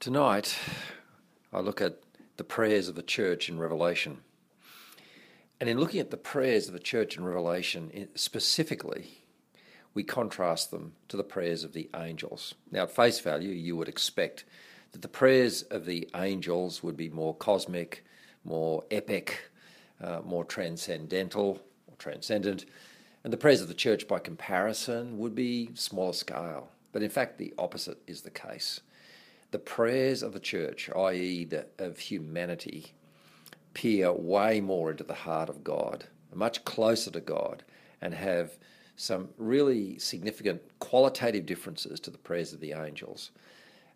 Tonight, I look at the prayers of the church in Revelation. And in looking at the prayers of the church in Revelation specifically, we contrast them to the prayers of the angels. Now, at face value, you would expect that the prayers of the angels would be more cosmic, more epic, uh, more transcendental or transcendent, and the prayers of the church, by comparison, would be smaller scale. But in fact, the opposite is the case the prayers of the church, i.e., the, of humanity, peer way more into the heart of God, much closer to God, and have some really significant qualitative differences to the prayers of the angels.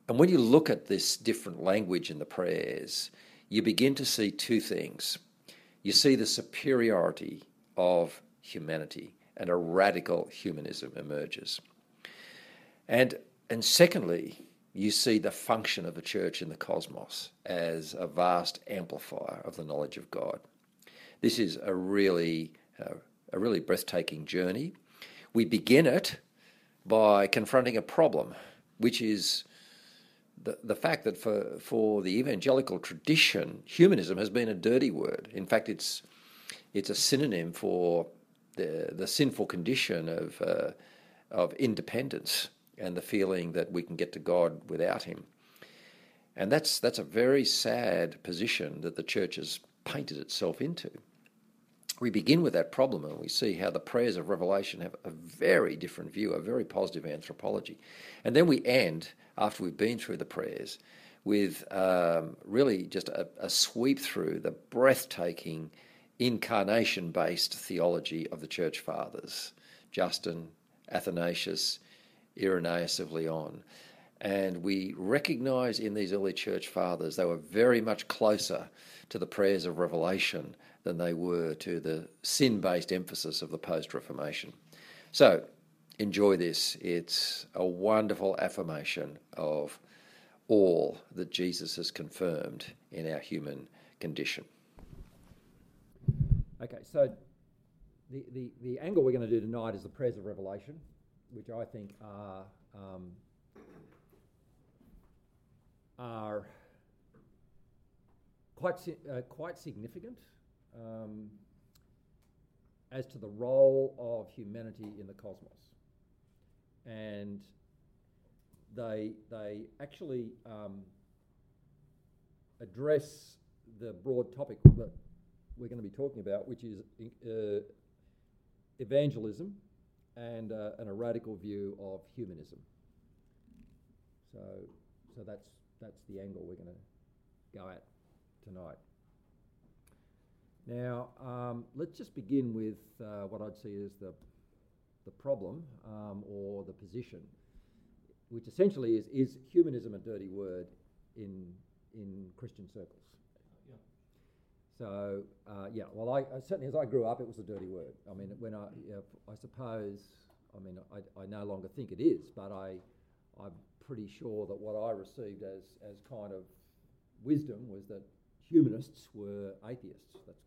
And when you look at this different language in the prayers, you begin to see two things. You see the superiority of humanity, and a radical humanism emerges. And, and secondly, you see the function of the church in the cosmos as a vast amplifier of the knowledge of God. This is a really, uh, a really breathtaking journey. We begin it by confronting a problem, which is the, the fact that for, for the evangelical tradition, humanism has been a dirty word. In fact, it's, it's a synonym for the, the sinful condition of, uh, of independence and the feeling that we can get to God without Him. And that's, that's a very sad position that the church has painted itself into. We begin with that problem and we see how the prayers of Revelation have a very different view, a very positive anthropology. And then we end, after we've been through the prayers, with um, really just a, a sweep through the breathtaking incarnation based theology of the church fathers Justin, Athanasius, Irenaeus of Lyon. And we recognize in these early church fathers they were very much closer to the prayers of Revelation than they were to the sin based emphasis of the post Reformation. So, enjoy this. It's a wonderful affirmation of all that Jesus has confirmed in our human condition. Okay, so the, the, the angle we're going to do tonight is the prayers of Revelation which I think are um, are quite uh, quite significant um, as to the role of humanity in the cosmos, and they they actually um, address the broad topic that we're going to be talking about, which is uh, evangelism and, uh, and a radical view of humanism. So, so that's, that's the angle we're going to go at tonight. Now, um, let's just begin with uh, what I'd see as the, the problem um, or the position, which essentially is is humanism a dirty word in, in Christian circles? So uh, yeah, well, I, certainly as I grew up, it was a dirty word. I mean, when I, you know, I suppose, I mean, I, I no longer think it is, but I, I'm pretty sure that what I received as as kind of wisdom was that humanists were atheists. That's,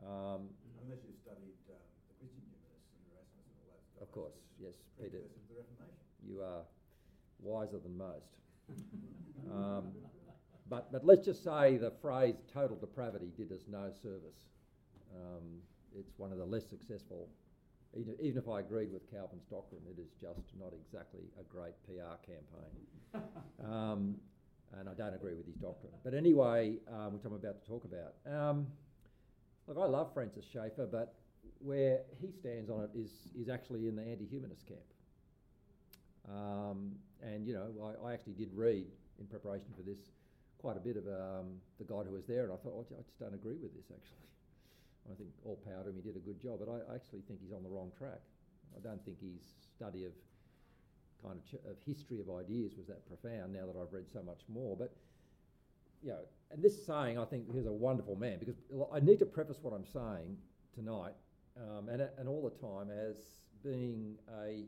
um, Unless you studied um, the Christian humanists and Erasmus and all that stuff. Of course, yes, Peter. You are wiser than most. um, but, but let's just say the phrase total depravity did us no service. Um, it's one of the less successful, even, even if I agreed with Calvin's doctrine, it is just not exactly a great PR campaign. um, and I don't agree with his doctrine. But anyway, um, which I'm about to talk about. Um, look, I love Francis Schaeffer, but where he stands on it is, is actually in the anti humanist camp. Um, and, you know, I, I, actually did read in preparation for this quite a bit of um, the guy who was there, and I thought, oh, I just don't agree with this actually. I think all power to him, he did a good job, but I, I actually think he's on the wrong track. I don't think his study of kind of, ch- of history of ideas was that profound now that I've read so much more. But, you know, and this saying, I think he's a wonderful man because I need to preface what I'm saying tonight um, and, and all the time as being a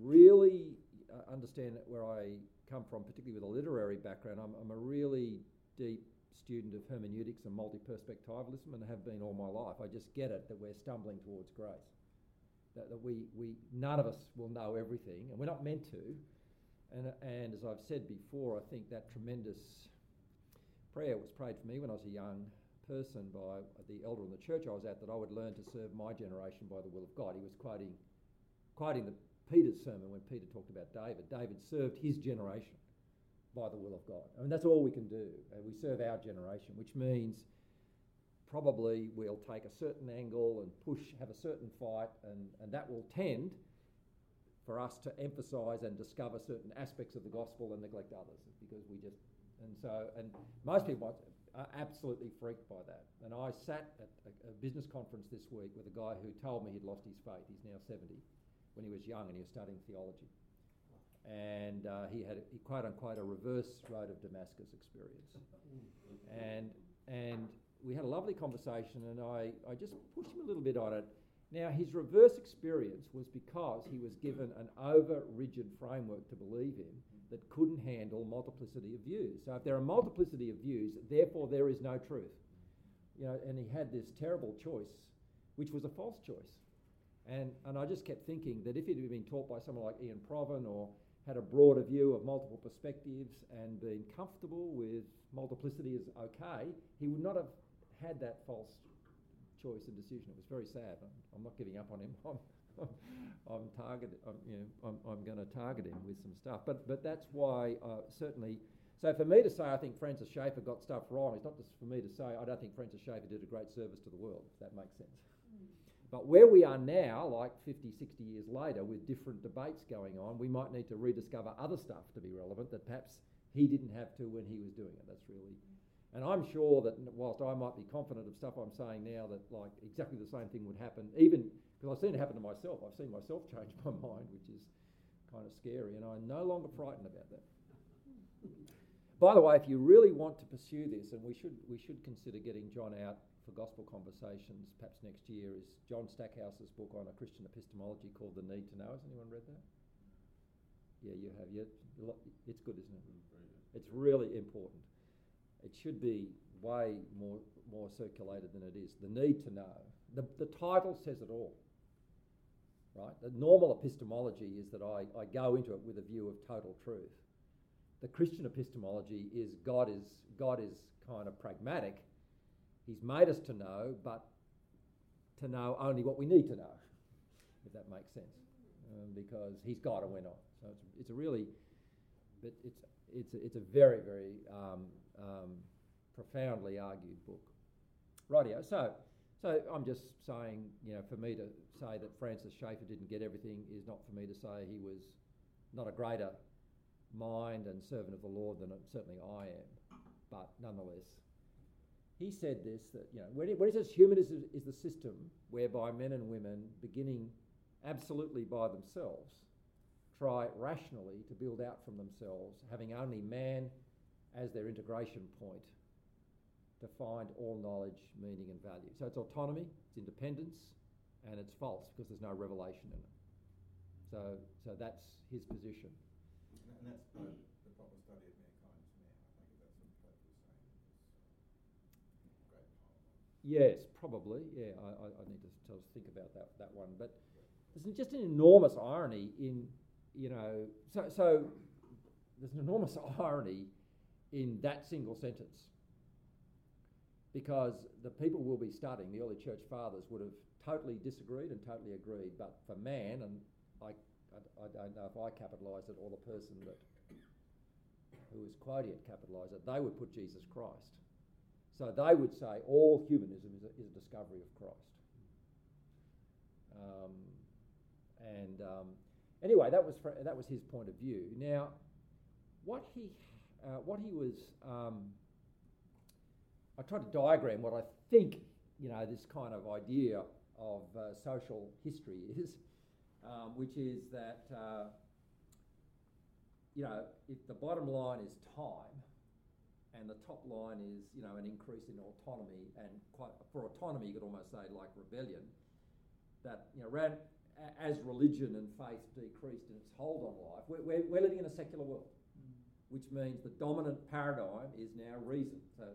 really uh, understand where I come from, particularly with a literary background, I'm, I'm a really deep student of hermeneutics and multi-perspectivalism and have been all my life. I just get it that we're stumbling towards grace. That, that we, we, none of us will know everything, and we're not meant to. And, and as I've said before, I think that tremendous prayer was prayed for me when I was a young person by the elder in the church I was at that I would learn to serve my generation by the will of God. He was quoting, quoting the Peter's sermon when Peter talked about David. David served his generation by the will of God. I mean, that's all we can do. Uh, we serve our generation, which means probably we'll take a certain angle and push, have a certain fight, and, and that will tend for us to emphasise and discover certain aspects of the gospel and neglect others because we just and so and most people are absolutely freaked by that. And I sat at a, a business conference this week with a guy who told me he'd lost his faith. He's now 70 when he was young and he was studying theology. And uh, he had, he, quote unquote, a reverse road of Damascus experience. And, and we had a lovely conversation, and I, I just pushed him a little bit on it. Now, his reverse experience was because he was given an over rigid framework to believe in that couldn't handle multiplicity of views. So, if there are multiplicity of views, therefore there is no truth. You know, and he had this terrible choice, which was a false choice. And, and I just kept thinking that if he'd been taught by someone like Ian Provan or had a broader view of multiple perspectives and been comfortable with multiplicity as okay, he would not have had that false choice and decision. It was very sad. I'm, I'm not giving up on him. I'm, I'm. I'm, I'm, I'm going to target him with some stuff. But but that's why uh, certainly. So for me to say I think Francis Schaeffer got stuff wrong, it's not just for me to say I don't think Francis Schaeffer did a great service to the world. If that makes sense. But where we are now, like 50, 60 years later, with different debates going on, we might need to rediscover other stuff to be relevant that perhaps he didn't have to when he was doing it. That's really. And I'm sure that whilst I might be confident of stuff I'm saying now, that like exactly the same thing would happen, even because I've seen it happen to myself. I've seen myself change my mind, which is kind of scary, and I'm no longer frightened about that. By the way, if you really want to pursue this, and we should we should consider getting John out for gospel conversations perhaps next year is John Stackhouse's book on a Christian epistemology called The Need to Know. Has anyone read that? Yeah, you have. Yeah, it's good, isn't it? It's really important. It should be way more more circulated than it is. The need to know. The, the title says it all. Right? The normal epistemology is that I, I go into it with a view of total truth. The Christian epistemology is God is God is kind of pragmatic He's made us to know, but to know only what we need to know, if that makes sense, um, because He's God and we're not. So it's, it's a really, but it's it's a, it's a very very um, um, profoundly argued book. Rightio. So so I'm just saying, you know, for me to say that Francis Schaeffer didn't get everything is not for me to say he was not a greater mind and servant of the Lord than certainly I am, but nonetheless he said this that you know when he, when he says humanism is the system whereby men and women, beginning absolutely by themselves, try rationally to build out from themselves, having only man as their integration point to find all knowledge, meaning, and value. So it's autonomy, it's independence, and it's false because there's no revelation in it. So, so that's his position. And that's uh, the proper study of Yes, probably. Yeah, I, I need to, think about that, that one. But there's just an enormous irony in, you know, so, so there's an enormous irony in that single sentence. Because the people we'll be studying, the early church fathers, would have totally disagreed and totally agreed. But for man, and I, I, I don't know if I capitalise it or the person that who is quoting it capitalised it, they would put Jesus Christ. So they would say all humanism is a, is a discovery of Christ. Um, and um, anyway, that was that was his point of view. Now, what he uh, what he was, um, I tried to diagram what I think you know this kind of idea of uh, social history is, um, which is that uh, you know if the bottom line is time and the top line is you know an increase in autonomy and quite for autonomy you could almost say like rebellion that you know ran, as religion and faith decreased in its hold on life we're, we're, we're living in a secular world mm. which means the dominant paradigm is now reason so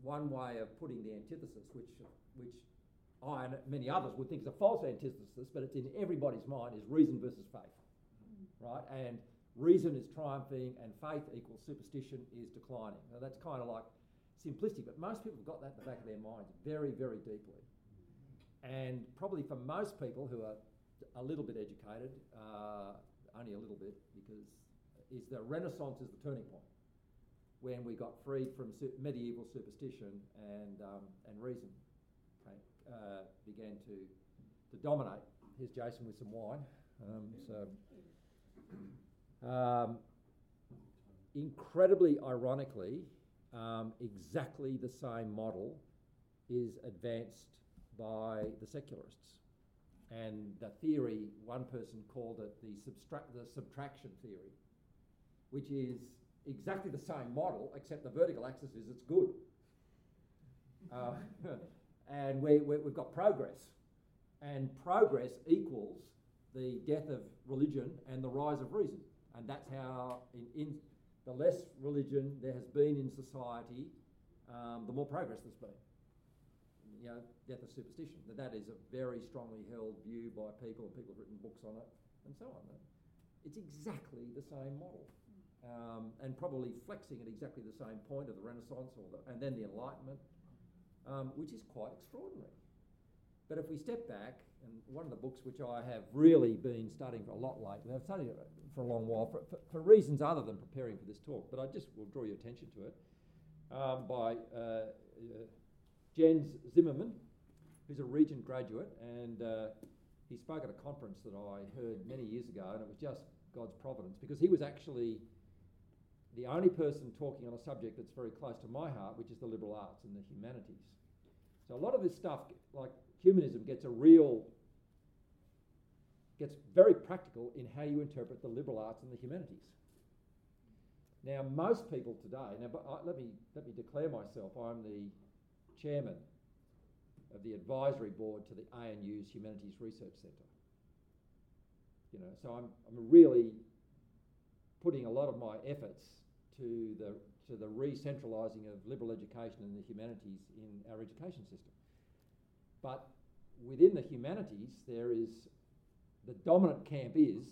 one way of putting the antithesis which which I and many others would think is a false antithesis but it's in everybody's mind is reason versus faith mm. right and reason is triumphing and faith equals superstition is declining. Now that's kind of like simplistic, but most people have got that in the back of their minds very, very deeply. And probably for most people who are a little bit educated, uh, only a little bit, because is the Renaissance is the turning point when we got freed from medieval superstition and um, and reason uh, began to to dominate. Here's Jason with some wine. Um, so, um, incredibly ironically, um, exactly the same model is advanced by the secularists. And the theory, one person called it the, subtra- the subtraction theory, which is exactly the same model, except the vertical axis is it's good. Uh, and we, we, we've got progress. And progress equals the death of religion and the rise of reason. And that's how, in, in the less religion there has been in society, um, the more progress there's been. You know, death of superstition. That that is a very strongly held view by people, and people have written books on it, and so on. It's exactly the same model, um, and probably flexing at exactly the same point of the Renaissance, or the, and then the Enlightenment, um, which is quite extraordinary. But if we step back, and one of the books which I have really been studying for a lot lately, I've studied it for a long while for, for, for reasons other than preparing for this talk, but I just will draw your attention to it, um, by uh, uh, Jens Zimmermann, who's a Regent graduate, and uh, he spoke at a conference that I heard many years ago, and it was just God's providence because he was actually the only person talking on a subject that's very close to my heart, which is the liberal arts and the humanities. So a lot of this stuff, like humanism, gets a real, gets very practical in how you interpret the liberal arts and the humanities. Now, most people today, now I, uh, let me let me declare myself. I'm the chairman of the advisory board to the ANU's Humanities Research Centre. You know, so I'm I'm really putting a lot of my efforts to the to the re-centralising of liberal education and the humanities in our education system. But within the humanities, there is the dominant camp is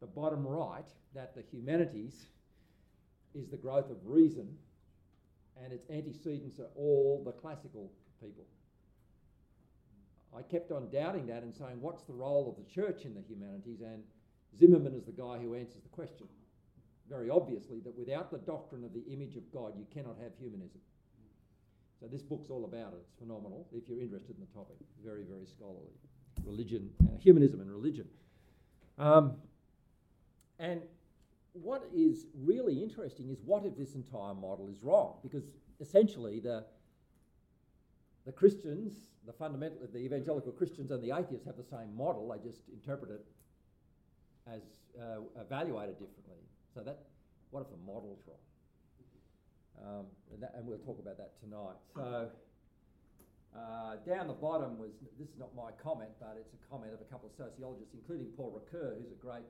the bottom right that the humanities is the growth of reason and its antecedents are all the classical people. I kept on doubting that and saying, what's the role of the church in the humanities? And Zimmermann is the guy who answers the question very obviously that without the doctrine of the image of God, you cannot have humanism. So this book's all about it. It's phenomenal if you're interested in the topic. Very, very scholarly. Religion, uh, humanism and religion. Um, and what is really interesting is what if this entire model is wrong? Because essentially the the Christians, the fundamental, the evangelical Christians and the atheists have the same model. They just interpret it as uh, evaluated differently. So that, what if the model's wrong? Um, and, that, and, we'll talk about that tonight. So uh, down the bottom was, this is not my comment, but it's a comment of a couple of sociologists, including Paul Ricoeur, who's a great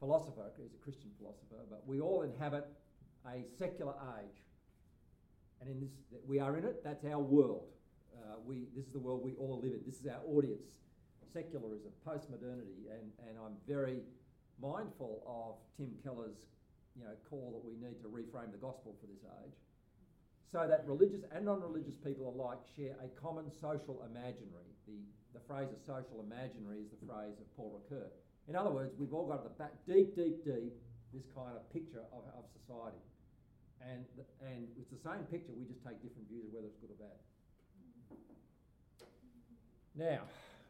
philosopher, he's a Christian philosopher, but we all inhabit a secular age. And in this, we are in it, that's our world. Uh, we, this is the world we all live in. This is our audience. Secularism, post-modernity, and, and I'm very mindful of Tim Keller's you know, call that we need to reframe the gospel for this age, so that religious and non-religious people alike share a common social imaginary. The, the phrase of social imaginary is the phrase of Paul Ricoeur. In other words, we've all got at the back, deep, deep, deep, this kind of picture of, of society. And, and it's the same picture, we just take different views of whether it's good or bad. Now,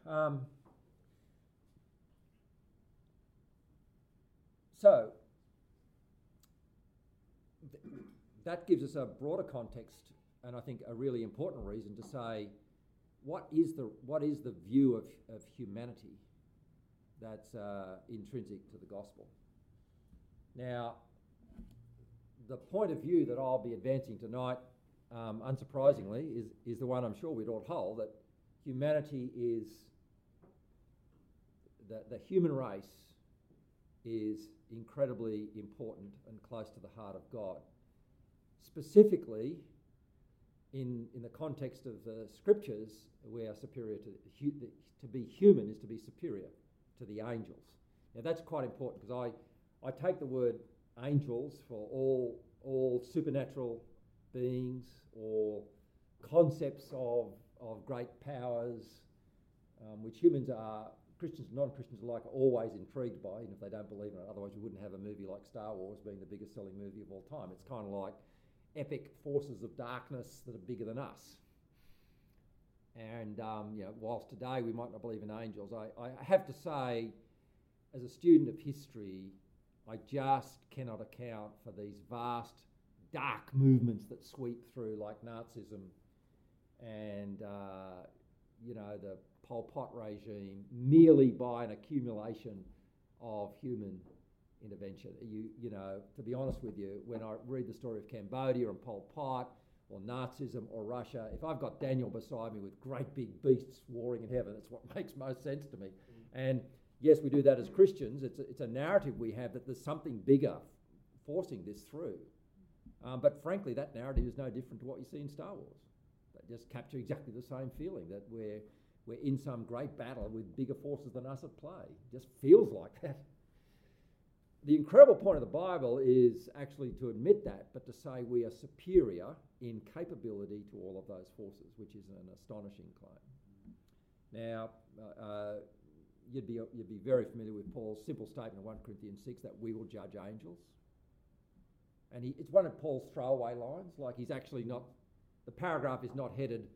um, So, th- that gives us a broader context, and I think a really important reason to say what is the, what is the view of, of humanity that's uh, intrinsic to the gospel. Now, the point of view that I'll be advancing tonight, um, unsurprisingly, is, is the one I'm sure we'd all hold that humanity is, the, the human race is incredibly important and close to the heart of God. Specifically, in, in the context of the scriptures, we are superior to, to be human is to be superior to the angels. Now that's quite important because I I take the word angels for all, all supernatural beings or concepts of, of great powers, um, which humans are, Christians and non Christians alike, are always intrigued by, even if they don't believe in it. Otherwise, you wouldn't have a movie like Star Wars being the biggest selling movie of all time. It's kind of like epic forces of darkness that are bigger than us. And um, you know, whilst today we might not believe in angels, I, I have to say, as a student of history, I just cannot account for these vast dark movements that sweep through, like Nazism and uh, you know the Pol Pot regime, merely by an accumulation of human intervention. You, you know, to be honest with you, when I read the story of Cambodia and Pol Pot, or Nazism or Russia, if I've got Daniel beside me with great big beasts warring in heaven, that's what makes most sense to me. And yes, we do that as Christians. It's a, it's a narrative we have that there's something bigger forcing this through. Um, but frankly, that narrative is no different to what you see in Star Wars. They just capture exactly the same feeling that we're, we're in some great battle with bigger forces than us at play. It just feels like that the incredible point of the Bible is actually to admit that, but to say we are superior in capability to all of those forces, which is an astonishing claim. Now, uh, uh, you'd, be, you'd be very familiar with Paul's simple statement in 1 Corinthians 6 that we will judge angels. And he, it's one of Paul's throwaway lines, like he's actually not, the paragraph is not headed,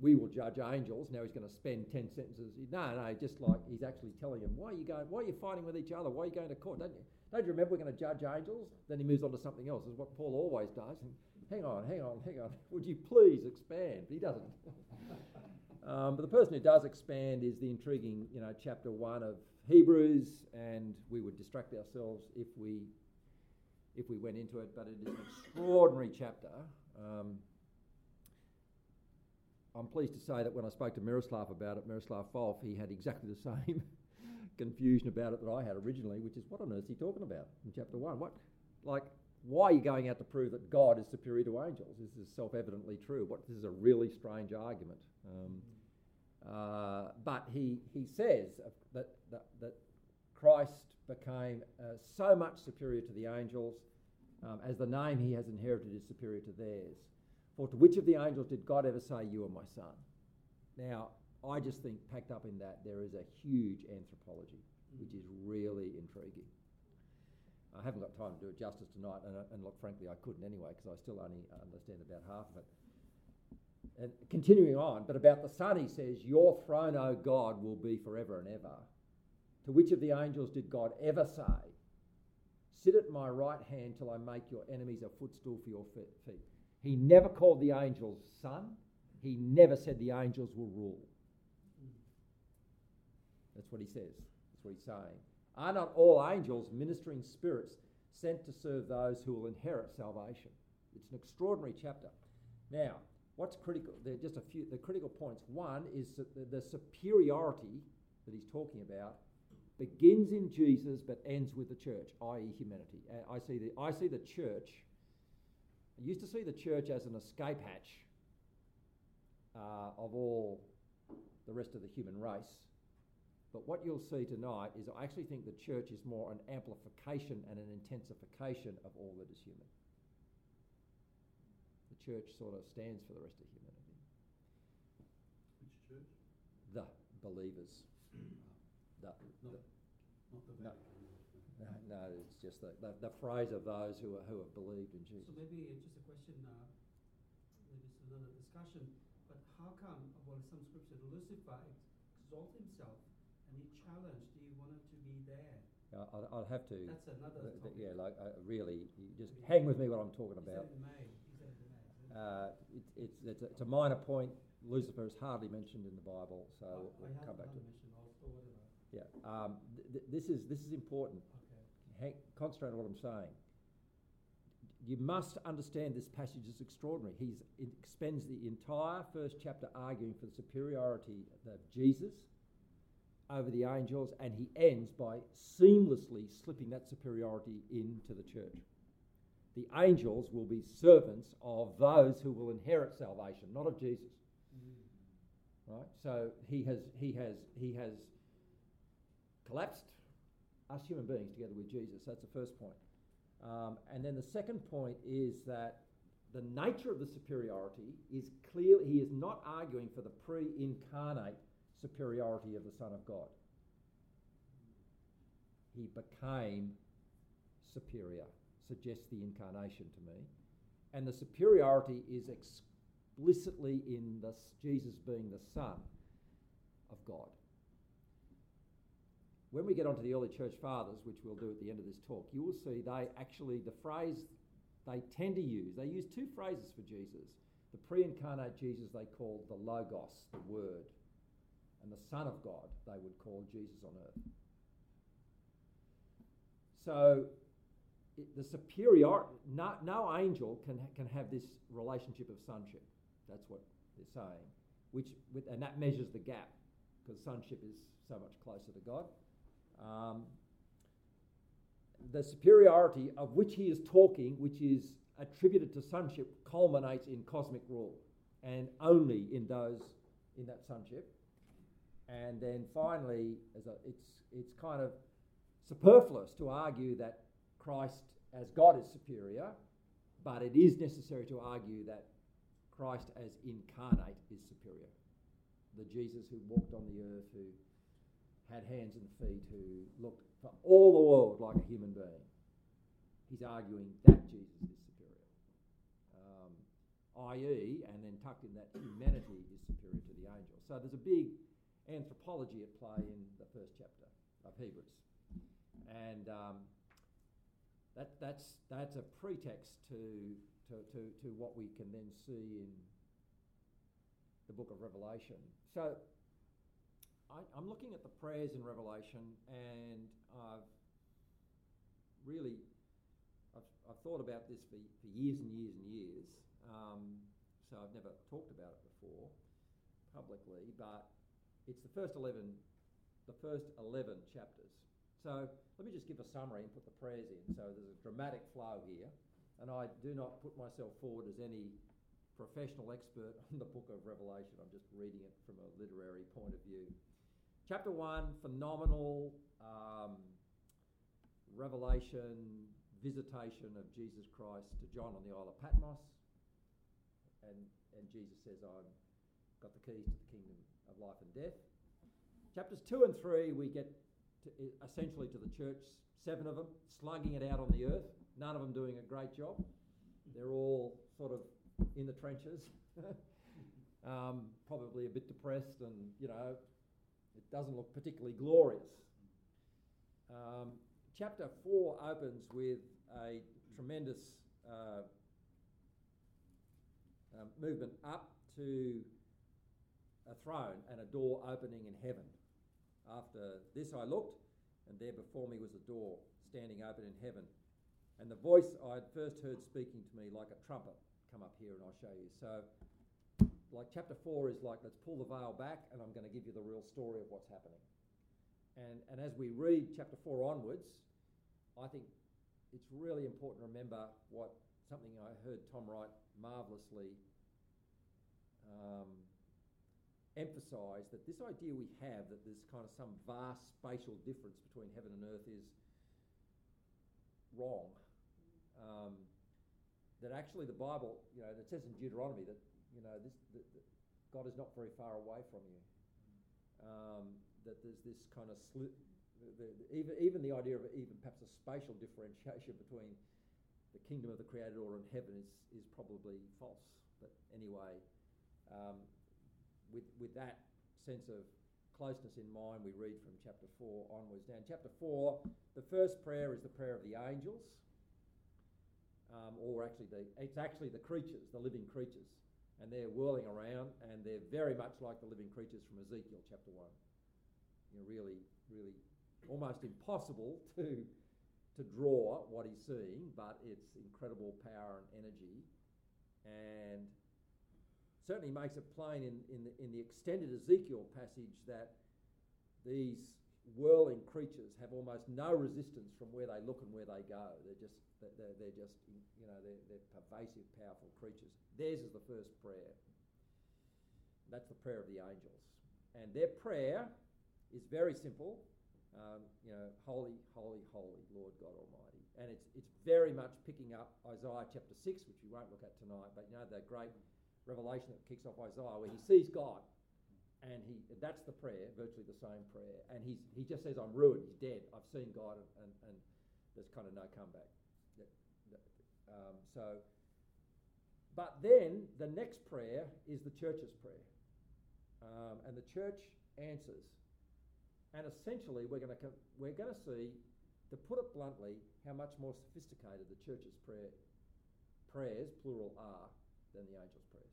we will judge angels. Now he's going to spend 10 sentences. No, no, just like he's actually telling them, why are you going, why are you fighting with each other? Why are you going to court? Don't you, don't you remember we're going to judge angels? Then he moves on to something else, is what Paul always does. And hang on, hang on, hang on. Would you please expand? But he doesn't. um, but the person who does expand is the intriguing, you know, chapter one of Hebrews, and we would distract ourselves if we if we went into it. But it is an extraordinary chapter. Um, I'm pleased to say that when I spoke to Miroslav about it, Miroslav Volf, he had exactly the same confusion about it that I had originally, which is what on earth is he talking about in chapter one? What, like, why are you going out to prove that God is superior to angels? This is self-evidently true. What this is a really strange argument. Um, uh, but he he says that that, that Christ became uh, so much superior to the angels um, as the name he has inherited is superior to theirs. For to which of the angels did God ever say, "You are my son"? Now I just think packed up in that there is a huge anthropology, mm. which is really intriguing. I haven't got time to do it justice tonight, and, uh, and look, frankly, I couldn't anyway because I still only understand about half of it. And continuing on, but about the Son, he says, Your throne, O God, will be forever and ever. To which of the angels did God ever say, Sit at my right hand till I make your enemies a footstool for your feet? He never called the angels son. He never said the angels will rule. That's what he says. That's what he's saying. Are not all angels ministering spirits sent to serve those who will inherit salvation? It's an extraordinary chapter. Now, what's critical? There are just a few the critical points. One is that the, superiority that he's talking about begins in Jesus but ends with the church, i.e., humanity. I see the I see the church. I used to see the church as an escape hatch uh, of all the rest of the human race. But what you'll see tonight is I actually think the church is more an amplification and an intensification of all that is human. The church sort of stands for the rest of humanity. Which church? The believers. the, not, the, not the no, no, no, it's just the, the, the, phrase of those who, are, who have believed in Jesus. So maybe it's just a question, uh, maybe it's another discussion, but how come, well, some scripture, Lucifer exalted himself and he challenged, do you want it to be there? I'll, I'll, have to. That's another uh, yeah, like uh, really, just hang with me what I'm talking about. Uh, it, it's, it's, a, it's, a, minor point. Lucifer is hardly mentioned in the Bible, so we'll come back to it. Yeah, um, th- this is this is important. Okay. Hang, concentrate on what I'm saying. You must understand this passage is extraordinary. He spends the entire first chapter arguing for the superiority of Jesus over the angels, and he ends by seamlessly slipping that superiority into the church. The angels will be servants of those who will inherit salvation, not of Jesus. Mm. Right? So he has he has he has collapsed us human beings together with Jesus. That's the first point. Um, and then the second point is that the nature of the superiority is clear. He is not arguing for the pre incarnate superiority of the Son of God. He became superior, suggests the incarnation to me. And the superiority is explicitly in the, Jesus being the Son of God. When we get onto the early church fathers, which we'll do at the end of this talk, you will see they actually, the phrase they tend to use, they use two phrases for Jesus. The pre incarnate Jesus they called the Logos, the Word, and the Son of God they would call Jesus on earth. So it, the superior, no, no angel can, can have this relationship of sonship. That's what they're saying, which, with, and that measures the gap because sonship is so much closer to God. Um, the superiority of which he is talking, which is attributed to sonship, culminates in cosmic rule, and only in those in that sonship. And then finally, as a, it's it's kind of superfluous to argue that Christ as God is superior, but it is necessary to argue that Christ as incarnate is superior. The Jesus who walked on the earth, who had hands and feet, who looked for all the world like a human being. He's arguing that Jesus is superior. Um, i.e., and then tucked in that humanity is superior to the angels. So there's a big anthropology at play in the first chapter of Hebrews. And um, that, that's, that's a pretext to, to, to, to what we can then see in the book of Revelation. So I, am looking at the prayers in Revelation, and I've really I've, I've thought about this for, for years and years and years. Um, so I've never talked about it before publicly, but it's the first eleven, the first eleven chapters. So let me just give a summary and put the prayers in. So there's a dramatic flow here, and I do not put myself forward as any professional expert on the book of Revelation. I'm just reading it from a literary point of view. Chapter 1, phenomenal um, revelation, visitation of Jesus Christ to John on the Isle of Patmos. And, and Jesus says, I've got the keys to the kingdom of life and death. Chapters 2 and 3, we get to, essentially to the church, seven of them, slugging it out on the earth, none of them doing a great job. They're all sort of in the trenches, um, probably a bit depressed and, you know, it doesn't look particularly glorious. Um, chapter 4 opens with a tremendous uh, um, movement up to a throne and a door opening in heaven. After this, I looked, and there before me was a door standing open in heaven. And the voice I had first heard speaking to me like a trumpet come up here, and I'll show you. So like chapter four is like, let's pull the veil back and I'm going to give you the real story of what's happening. And, and as we read chapter four onwards, I think it's really important to remember what something I heard Tom Wright marvellously um, emphasize that this idea we have that there's kind of some vast spatial difference between heaven and earth is wrong. Um, that actually the Bible, you know, it says in Deuteronomy that you know, this, the, the, God is not very far away from you. Um, that there's this kind of sli- the, the, even even the idea of even perhaps a spatial differentiation between the kingdom of the created order and heaven is is probably false. But anyway, um, with with that sense of closeness in mind, we read from chapter four onwards. Now, in chapter four, the first prayer is the prayer of the angels, um, or actually, the, it's actually the creatures, the living creatures and they're whirling around, and they're very much like the living creatures from Ezekiel chapter 1. You know, really, really almost impossible to, to draw what he's seeing, but it's incredible power and energy. And certainly makes it plain in, in, the, in the extended Ezekiel passage that these whirling creatures have almost no resistance from where they look and where they go. They're just, they're, they're just you know, they're, they're pervasive, powerful creatures. Theirs is the first prayer. That's the prayer of the angels. And their prayer is very simple. um, you know, holy, holy, holy, Lord God Almighty. And it's, it's very much picking up Isaiah chapter 6, which we won't look at tonight, but you know, the great revelation that kicks off Isaiah where he sees God. And he, that's the prayer, virtually the same prayer. And he's, he just says, I'm ruined, he's dead, I've seen God, and, and, and there's kind of no comeback. Um, so, but then the next prayer is the church's prayer. Um, and the church answers. And essentially, we're going to we're going to see, to put it bluntly, how much more sophisticated the church's prayer, prayers, plural, are than the angels' prayers.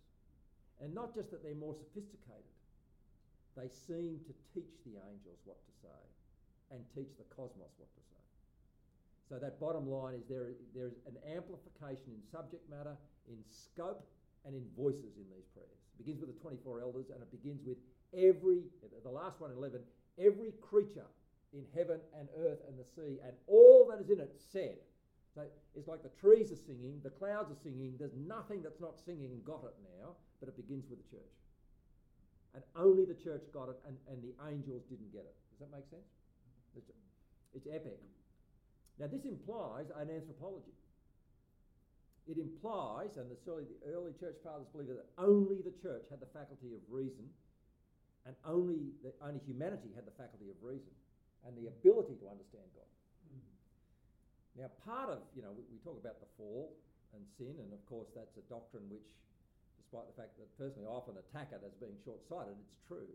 And not just that they're more sophisticated, they seem to teach the angels what to say and teach the cosmos what to say. So that bottom line is there, there is an amplification in subject matter, in scope, and in voices in these prayers. It begins with the 24 elders and it begins with every, the last one, 11, every creature in heaven and earth and the sea and all that is in it said. So it's like the trees are singing, the clouds are singing, there's nothing that's not singing got it now, but it begins with the church. And only the church got it and, and the angels didn't get it. Does that make sense? It's, it's epic. Now, this implies an anthropology. It implies, and the early, the early church fathers believed that only the church had the faculty of reason, and only, the, only humanity had the faculty of reason and the ability to understand God. Now, part of, you know, we, we talk about the fall and sin, and of course, that's a doctrine which, despite the fact that personally I often attack it as being short sighted, it's true.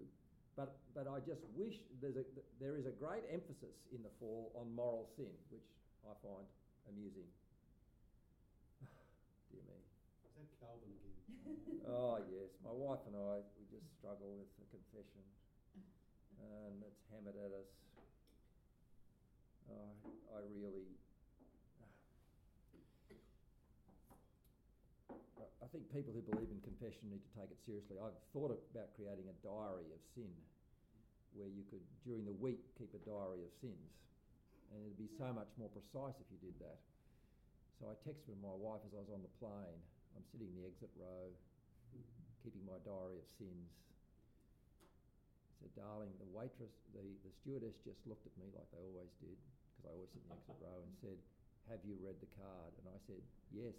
But, but I just wish there's a, there is a great emphasis in the fall on moral sin, which I find amusing. Dear me. Is that Calvin again? oh, yes. My wife and I, we just struggle with the confession. And it's hammered at us. Oh, I really. I think people who believe in confession need to take it seriously. I've thought about creating a diary of sin where you could, during the week, keep a diary of sins. And it'd be so much more precise if you did that. So I texted my wife as I was on the plane. I'm sitting in the exit row, keeping my diary of sins. I said, darling, the waitress, the, the stewardess just looked at me like they always did, because I always sit in the exit row, and said, have you read the card? And I said, yes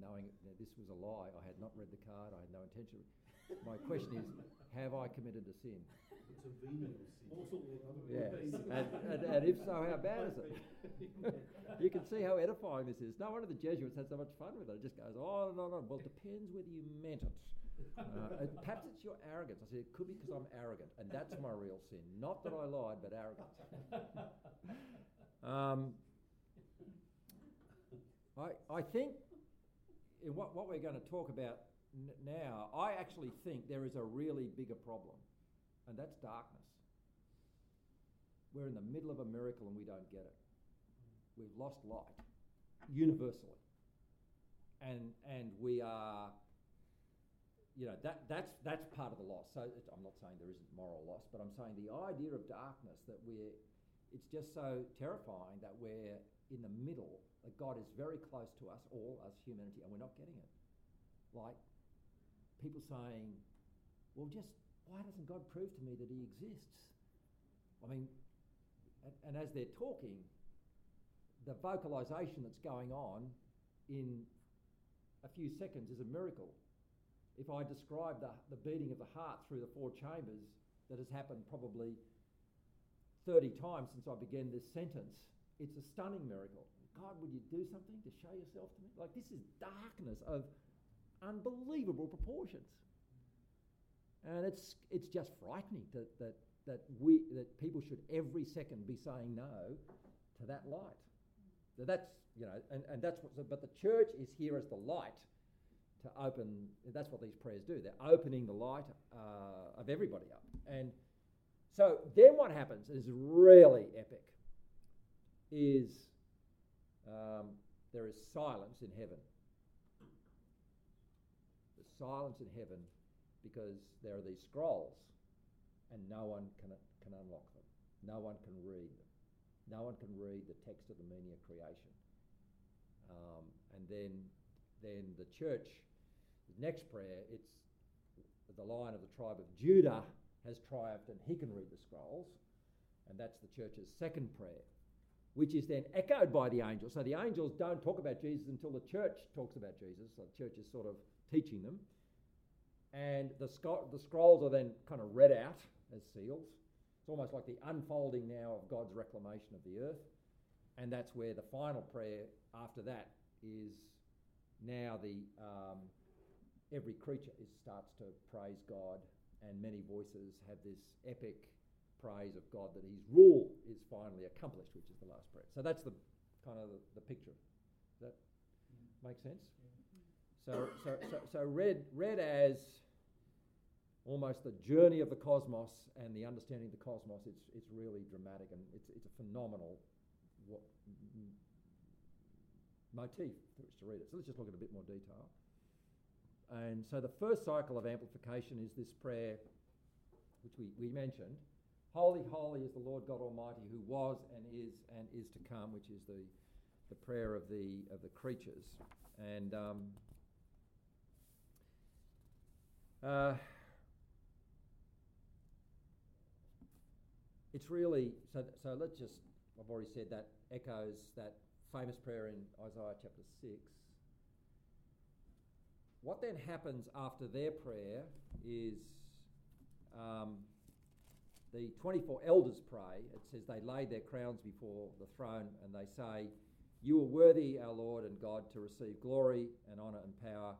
knowing that this was a lie. I had not read the card. I had no intention. My question is, have I committed a sin? It's a venial sin. Also, yeah. And, and, and, if so, how bad is it? you can see how edifying this is. No wonder the Jesuits had so much fun with it. It just goes on and on and on. Well, it depends whether you meant it. Uh, perhaps it's your arrogance. I said, it could be because I'm arrogant, and that's my real sin. Not that I lied, but arrogance. Um, I, I think in what, what we're going to talk about n- now, I actually think there is a really bigger problem, and that's darkness. We're in the middle of a miracle and we don't get it. We've lost light universally. And, and we are, you know, that, that's, that's part of the loss. So I'm not saying there isn't moral loss, but I'm saying the idea of darkness that we're, it's just so terrifying that we're in the middle that God is very close to us, all as humanity, and we're not getting it. Like people saying, well, just why doesn't God prove to me that He exists? I mean, and, and as they're talking, the vocalization that's going on in a few seconds is a miracle. If I describe the, the beating of the heart through the four chambers that has happened probably 30 times since I began this sentence, it's a stunning miracle. God, would you do something to show yourself to me? Like, this is darkness of unbelievable proportions. And it's, it's just frightening that, that, that, we, that people should every second be saying no to that light. That's, you know, and, and that's what, but the church is here as the light to open, that's what these prayers do. They're opening the light uh, of everybody up. And so then what happens is really epic is um, there is silence in heaven. There's silence in heaven because there are these scrolls and no one can, can unlock them. No one can read them. No one can read the text of the meaning of creation. Um, and then, then the church, the next prayer, it's the lion of the tribe of Judah has triumphed and he can read the scrolls. And that's the church's second prayer, which is then echoed by the angels. So the angels don't talk about Jesus until the church talks about Jesus. So the church is sort of teaching them. And the, sco- the scrolls are then kind of read out as seals. It's almost like the unfolding now of God's reclamation of the earth. And that's where the final prayer after that is now the um, every creature is, starts to praise God, and many voices have this epic praise of God that His rule is finally accomplished, which is the last prayer. So that's the kind of the, the picture. Does that make sense? So, so, so, so read, read as almost the journey of the cosmos and the understanding of the cosmos. It's, it's really dramatic and it's, it's a phenomenal what, motif for us to read it. So let's just look at a bit more detail. And so the first cycle of amplification is this prayer, which we, we mentioned. Holy, holy is the Lord God Almighty, who was and is and is to come, which is the, the prayer of the of the creatures. And um, uh, it's really so. So let's just. I've already said that echoes that famous prayer in Isaiah chapter six. What then happens after their prayer is um, the 24 elders pray. It says they laid their crowns before the throne and they say, You are worthy, our Lord and God, to receive glory and honour and power,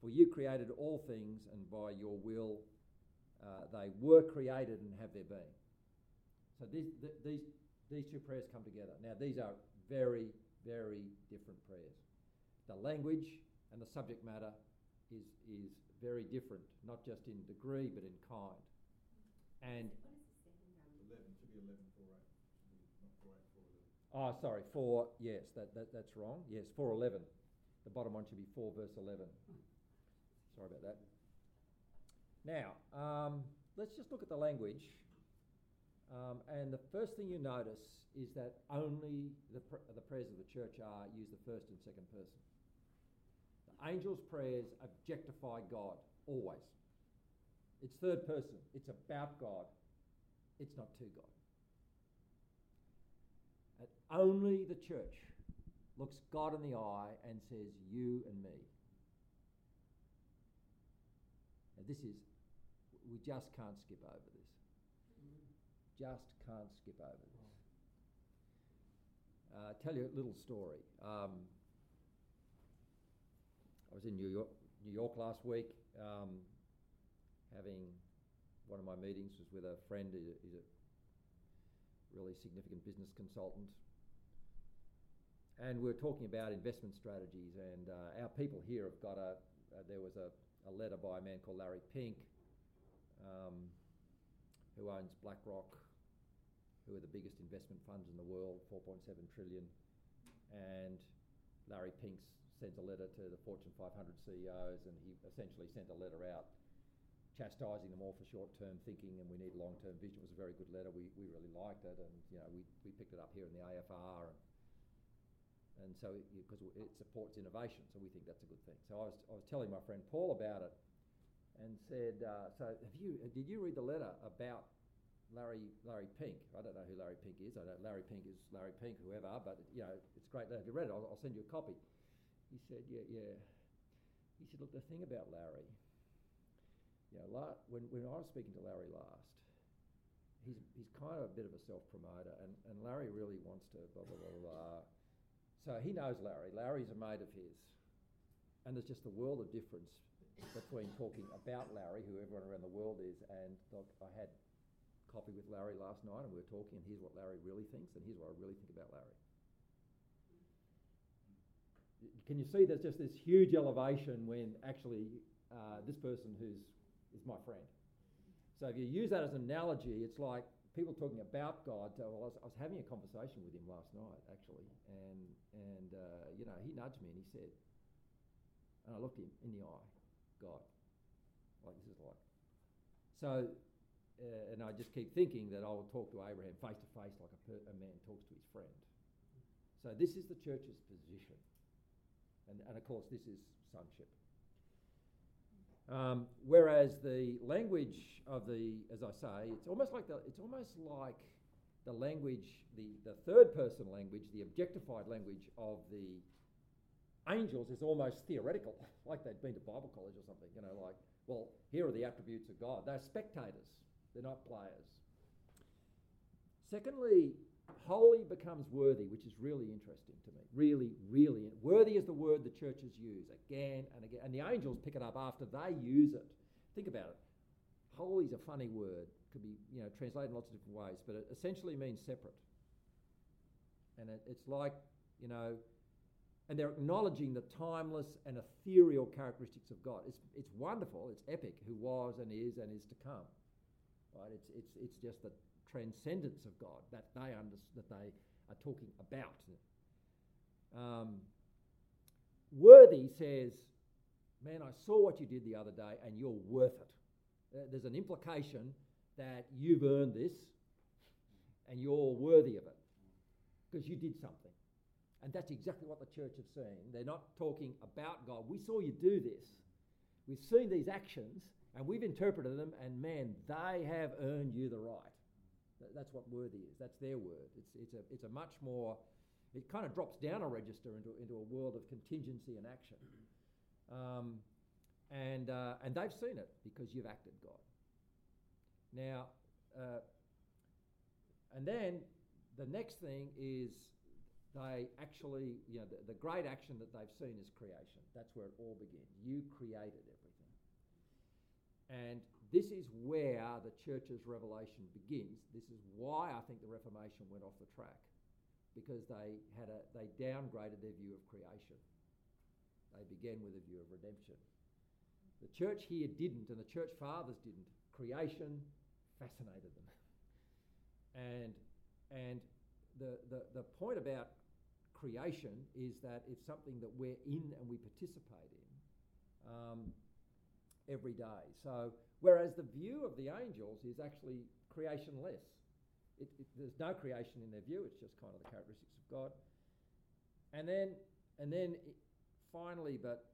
for you created all things, and by your will uh, they were created and have their being. So these, th- these, these two prayers come together. Now, these are very, very different prayers. The language and the subject matter is, is very different, not just in degree but in kind. And Eight, oh, sorry, four. Yes, that, that that's wrong. Yes, four eleven. The bottom one should be four verse eleven. Sorry about that. Now, um, let's just look at the language. Um, and the first thing you notice is that only the, pr- the prayers of the church are use the first and second person. The angels' prayers objectify God always. It's third person. It's about God. It's not to God. Only the church looks God in the eye and says, You and me. And this is, we just can't skip over this. Just can't skip over this. Uh, tell you a little story. Um, I was in New York, New York last week, um, having one of my meetings was with a friend who is a really significant business consultant. And we are talking about investment strategies, and uh, our people here have got a. Uh, there was a, a letter by a man called Larry Fink, um, who owns BlackRock, who are the biggest investment funds in the world, 4.7 trillion. And Larry Fink sends a letter to the Fortune 500 CEOs, and he essentially sent a letter out chastising them all for short-term thinking, and we need long-term vision. It was a very good letter. We, we really liked it, and you know we, we picked it up here in the AFR, and, and so because it, it supports innovation, so we think that's a good thing. So I was I was telling my friend Paul about it, and said, uh, so have you did you read the letter about Larry Larry Fink? I don't know who Larry Fink is. I know Larry Fink is Larry Fink, whoever, but you know it's great. Have you read it? I'll, I'll send you a copy. He said, yeah, yeah. He said, look, the thing about Larry you know, when, when I was speaking to Larry last, he's, he's kind of a bit of a self promoter, and, and Larry really wants to blah, blah, blah, blah. So he knows Larry. Larry's a mate of his. And there's just a world of difference between talking about Larry, who everyone around the world is, and I had coffee with Larry last night and we were talking, and here's what Larry really thinks, and here's what I really think about Larry. Can you see there's just this huge elevation when actually uh, this person who's is my friend. So if you use that as an analogy, it's like people talking about God. Well, I was, I was having a conversation with him last night, actually, and and uh, you know he nudged me and he said, and I looked him in the eye, God, like this is like. So, uh, and I just keep thinking that I will talk to Abraham face to face like a, per- a man talks to his friend. So this is the church's position, and and of course this is sonship. Um, whereas the language of the, as I say, it's almost like the, it's almost like the language, the, the third person language, the objectified language of the angels is almost theoretical, like they'd been to Bible college or something, you know, like, well, here are the attributes of God. They're spectators, they're not players. Secondly, holy becomes worthy, which is really interesting to me. Really, really. Worthy is the word the churches use again and again. And the angels pick it up after they use it. Think about it. Holy is a funny word. Could be, you know, translated in lots of different ways, but it essentially means separate. And it, it's like, you know, and they're acknowledging the timeless and ethereal characteristics of God. It's, it's wonderful, it's epic, who was and is and is to come. Right? It's, it's, it's just the transcendence of God that they, under, that they are talking about. Um, worthy says, Man, I saw what you did the other day and you're worth it. There's an implication that you've earned this and you're worthy of it because you did something. And that's exactly what the church have seen. They're not talking about God. We saw you do this. We've seen these actions and we've interpreted them, and man, they have earned you the right. That's what worthy is. That's their word. It's, it's, a, it's a much more, it kind of drops down a register into, into a world of contingency and action. Um, and, uh, and they've seen it because you've acted, God. Now, uh, and then the next thing is they actually, you know, the, the, great action that they've seen is creation. That's where it all begins. You created everything. And this is where the church's revelation begins. This is why I think the Reformation went off the track, because they had a they downgraded their view of creation. They began with a view of redemption. The church here didn't, and the church fathers didn't. Creation fascinated them, and and the, the, the point about creation is that it's something that we're in and we participate in um, every day. So, whereas the view of the angels is actually creationless. It, it, there's no creation in their view. It's just kind of the characteristics of God. And then, and then, it, finally, but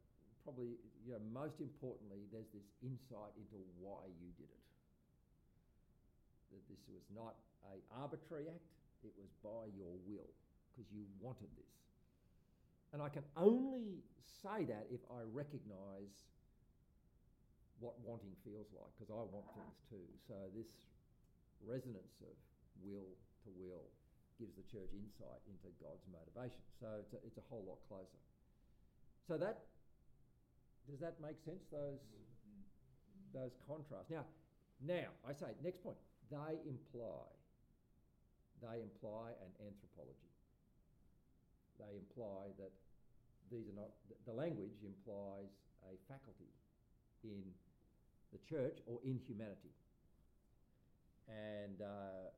probably you know, most importantly, there's this insight into why you did it. That this was not a arbitrary act; it was by your will because you wanted this. And I can only say that if I recognise what wanting feels like, because I want things too. So this resonance of will to will gives the church insight into God's motivation. So it's a, it's a whole lot closer. So that does that make sense? Those those contrasts. Now, now I say next point. They imply they imply an anthropology they imply that these are not, the language implies a faculty in the church or in humanity. And uh,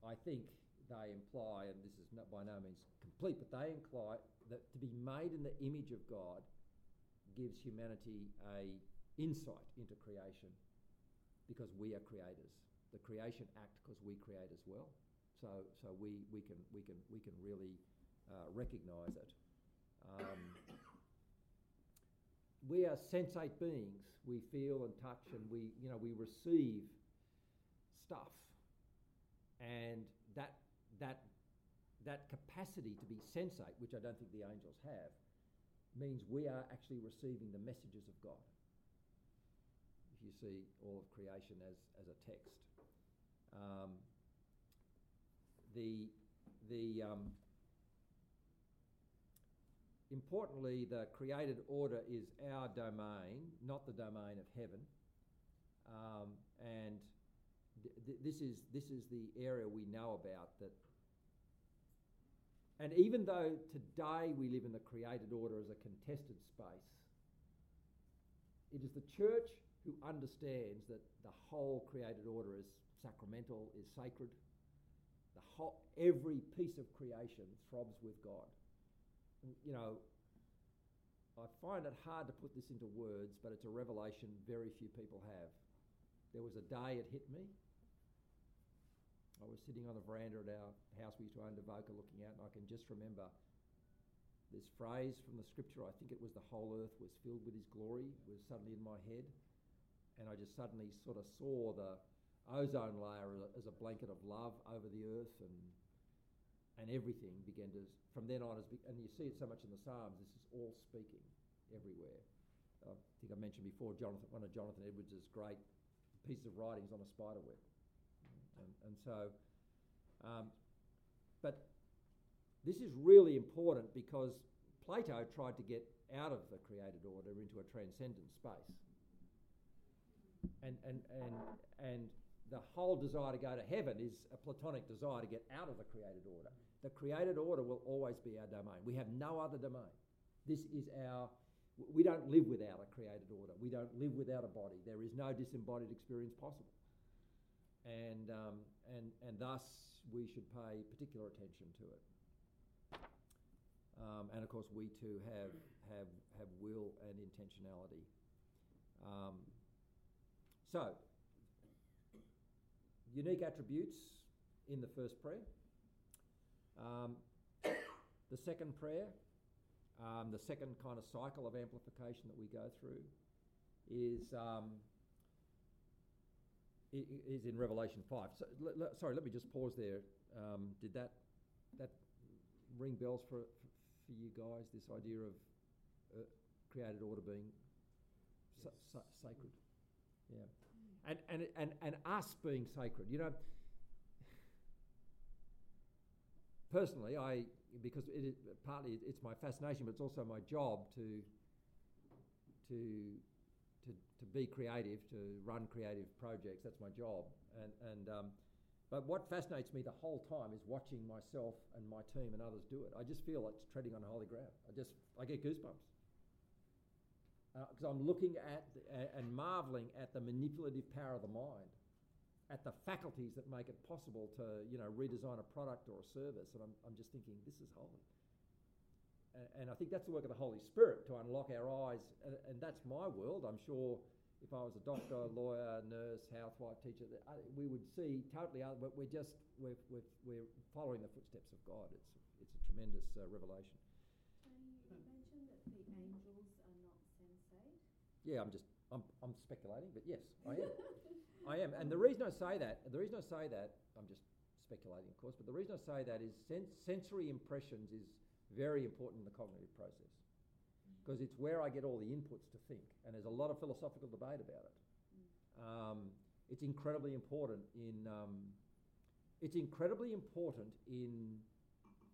I think they imply, and this is not by no means complete, but they imply that to be made in the image of God gives humanity a insight into creation because we are creators. The creation act because we create as well. So, so we, we, can, we, can, we can really uh, recognise it. Um, we are sensate beings. We feel and touch, and we, you know, we receive stuff, and that that that capacity to be sensate, which I don't think the angels have, means we are actually receiving the messages of God. If you see all of creation as as a text, um, the the um, Importantly, the created order is our domain, not the domain of heaven. Um, and th- th- this, is, this is the area we know about that. And even though today we live in the created order as a contested space, it is the church who understands that the whole created order is sacramental, is sacred. The whole, every piece of creation throbs with God you know, I find it hard to put this into words, but it's a revelation very few people have. There was a day it hit me. I was sitting on the veranda at our house we used to own Devoka looking out, and I can just remember this phrase from the scripture. I think it was the whole earth was filled with his glory, was suddenly in my head. And I just suddenly sort of saw the, ozone layer as a blanket of love over the earth and and everything began to from then on be, and you see it so much in the Psalms. This is all speaking everywhere. I think I mentioned before Jonathan, one of Jonathan Edwards' great pieces of writings on a spider web, and, and so. Um, but this is really important because Plato tried to get out of the created order into a transcendent space. And, and, and, and the whole desire to go to heaven is a Platonic desire to get out of the created order. The created order will always be our domain. We have no other domain. This is our, we don't live without a created order. We don't live without a body. There is no disembodied experience possible. And, um, and, and thus, we should pay particular attention to it. Um, and of course, we too have, have, have will and intentionality. Um, so, unique attributes in the first prayer. Um, the second prayer, um, the second kind of cycle of amplification that we go through, is um, is in Revelation five. So, sorry, let me just pause there. Um, did that that ring bells for, for you guys? This idea of uh, created order being yes. sa- sa- sacred, yeah, and and and and us being sacred. You know, personally, I because it is, partly it's my fascination, but it's also my job to to to, to be creative, to run creative projects. That's my job. And, and um, but what fascinates me the whole time is watching myself and my team and others do it. I just feel like treading on holy ground. I just I get goosebumps because uh, I'm looking at uh, and marveling at the manipulative power of the mind, at the faculties that make it possible to you know redesign a product or a service. And I'm, I'm just thinking this is holy and I think that's the work of the Holy Spirit to unlock our eyes, and that's my world. I'm sure if I was a doctor, lawyer, nurse, housewife, teacher, we would see totally other. But we're just we're, we're, we're following the footsteps of God. It's it's a tremendous uh, revelation. You mentioned that the angels are not sensate. Yeah, I'm just I'm I'm speculating, but yes, I am. I am, and the reason I say that, the reason I say that, I'm just speculating, of course, but the reason I say that is sens- sensory impressions is very important in the cognitive process because it's where I get all the inputs to think, and there's a lot of philosophical debate about it. Um, it's incredibly important in um, it's incredibly important in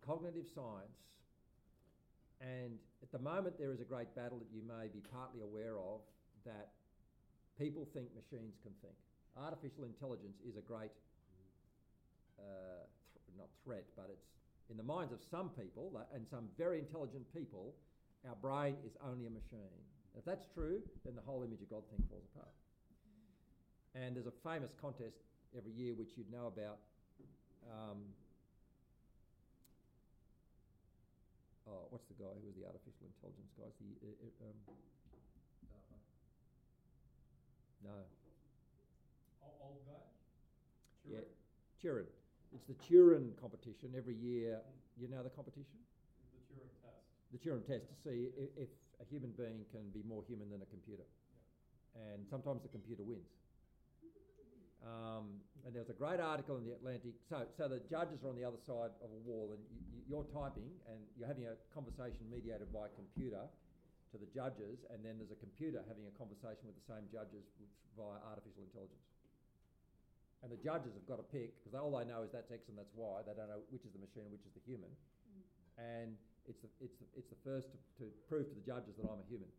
cognitive science, and at the moment there is a great battle that you may be partly aware of that people think machines can think. Artificial intelligence is a great uh, th- not threat, but it's in the minds of some people and some very intelligent people, our brain is only a machine. If that's true, then the whole image of God thing falls apart. And there's a famous contest every year which you'd know about. Um, oh, what's the guy who was the artificial intelligence guy? the uh, uh um, no. Turing. Yeah, Turing. It's the Turing competition every year. You know the competition? The Turing test. The Turing test to see if, if a human being can be more human than a computer. Yeah. And sometimes the computer wins. Um, and there's a great article in the Atlantic. So, so the judges are on the other side of a wall, and you, are typing, and you're having a conversation mediated by a computer to the judges, and then there's a computer having a conversation with the same judges via artificial intelligence. And the judges have got to pick because all they know is that's X and that's Y. They don't know which is the machine and which is the human. Mm. And it's the, it's, the, it's the first to, to prove to the judges that I'm a human.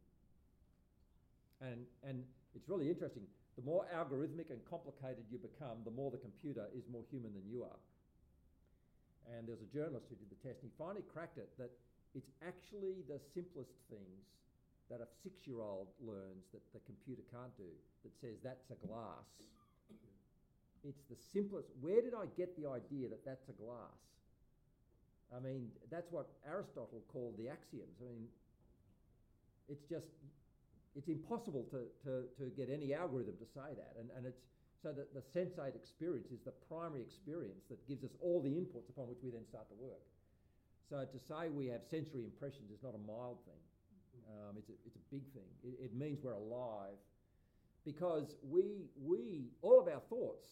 And, and it's really interesting. The more algorithmic and complicated you become, the more the computer is more human than you are. And there's a journalist who did the test, and he finally cracked it that it's actually the simplest things that a six year old learns that the computer can't do that says that's a glass it's the simplest. Where did I get the idea that that's a glass? I mean, that's what Aristotle called the axioms. I mean, it's just, it's impossible to, to, to get any algorithm to say that. And, and it's so that the sensate experience is the primary experience that gives us all the inputs upon which we then start to work. So to say we have sensory impressions is not a mild thing. Um, it's, a, it's a big thing. It, it means we're alive because we, we, all of our thoughts,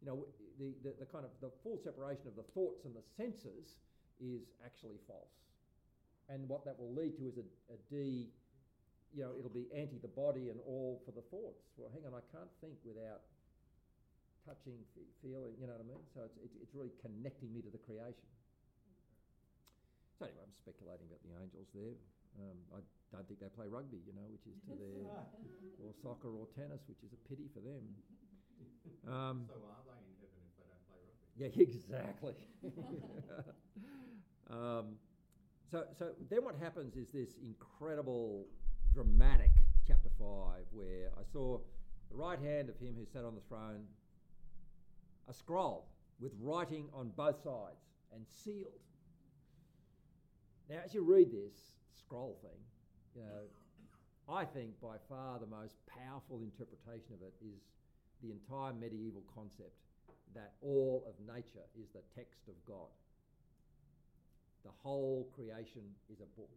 you know, the, the, the kind of the full separation of the thoughts and the senses is actually false. And what that will lead to is a, a D, you know, it'll be anti the body and all for the thoughts. Well, hang on, I can't think without touching, feeling, you know what I mean? So it's, it's, it's really connecting me to the creation. So anyway, I'm speculating about the angels there. Um, I don't think they play rugby, you know, which is to their, or soccer or tennis, which is a pity for them. Um, so are they in heaven if they don't play rugby? Yeah, exactly. um, so, so then what happens is this incredible, dramatic chapter 5 where I saw the right hand of him who sat on the throne, a scroll with writing on both sides and sealed. Now, as you read this scroll thing, you know, I think by far the most powerful interpretation of it is the entire medieval concept that all of nature is the text of God. The whole creation is a book.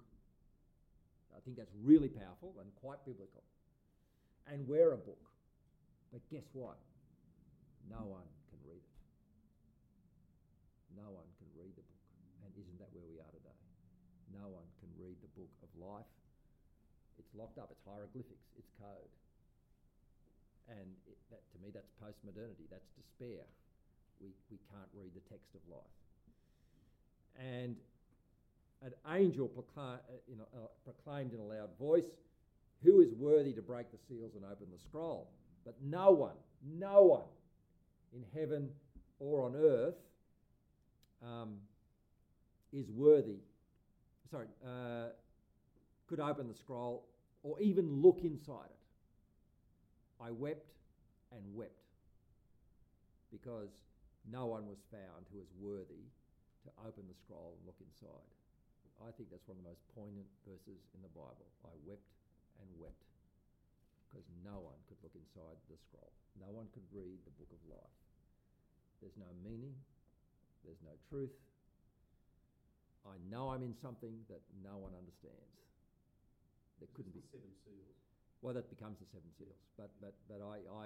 I think that's really powerful and quite biblical. And we're a book. But guess what? No one can read it. No one can read the book. And isn't that where we are today? No one can read the book of life. It's locked up, it's hieroglyphics, it's code. And it, that, to me, that's post-modernity, that's despair. We, we can't read the text of life. And an angel proclaim, uh, in a, uh, proclaimed in a loud voice, Who is worthy to break the seals and open the scroll? But no one, no one in heaven or on earth um, is worthy sorry, uh, could open the scroll or even look inside it. I wept and wept because no one was found who was worthy to open the scroll and look inside. I think that's one of the most poignant verses in the Bible. I wept and wept because no one could look inside the scroll. No one could read the book of life. There's no meaning, there's no truth, I know I'm in something that no one understands. There couldn't be seven seals. Well, that becomes the seven seals. But but but I, I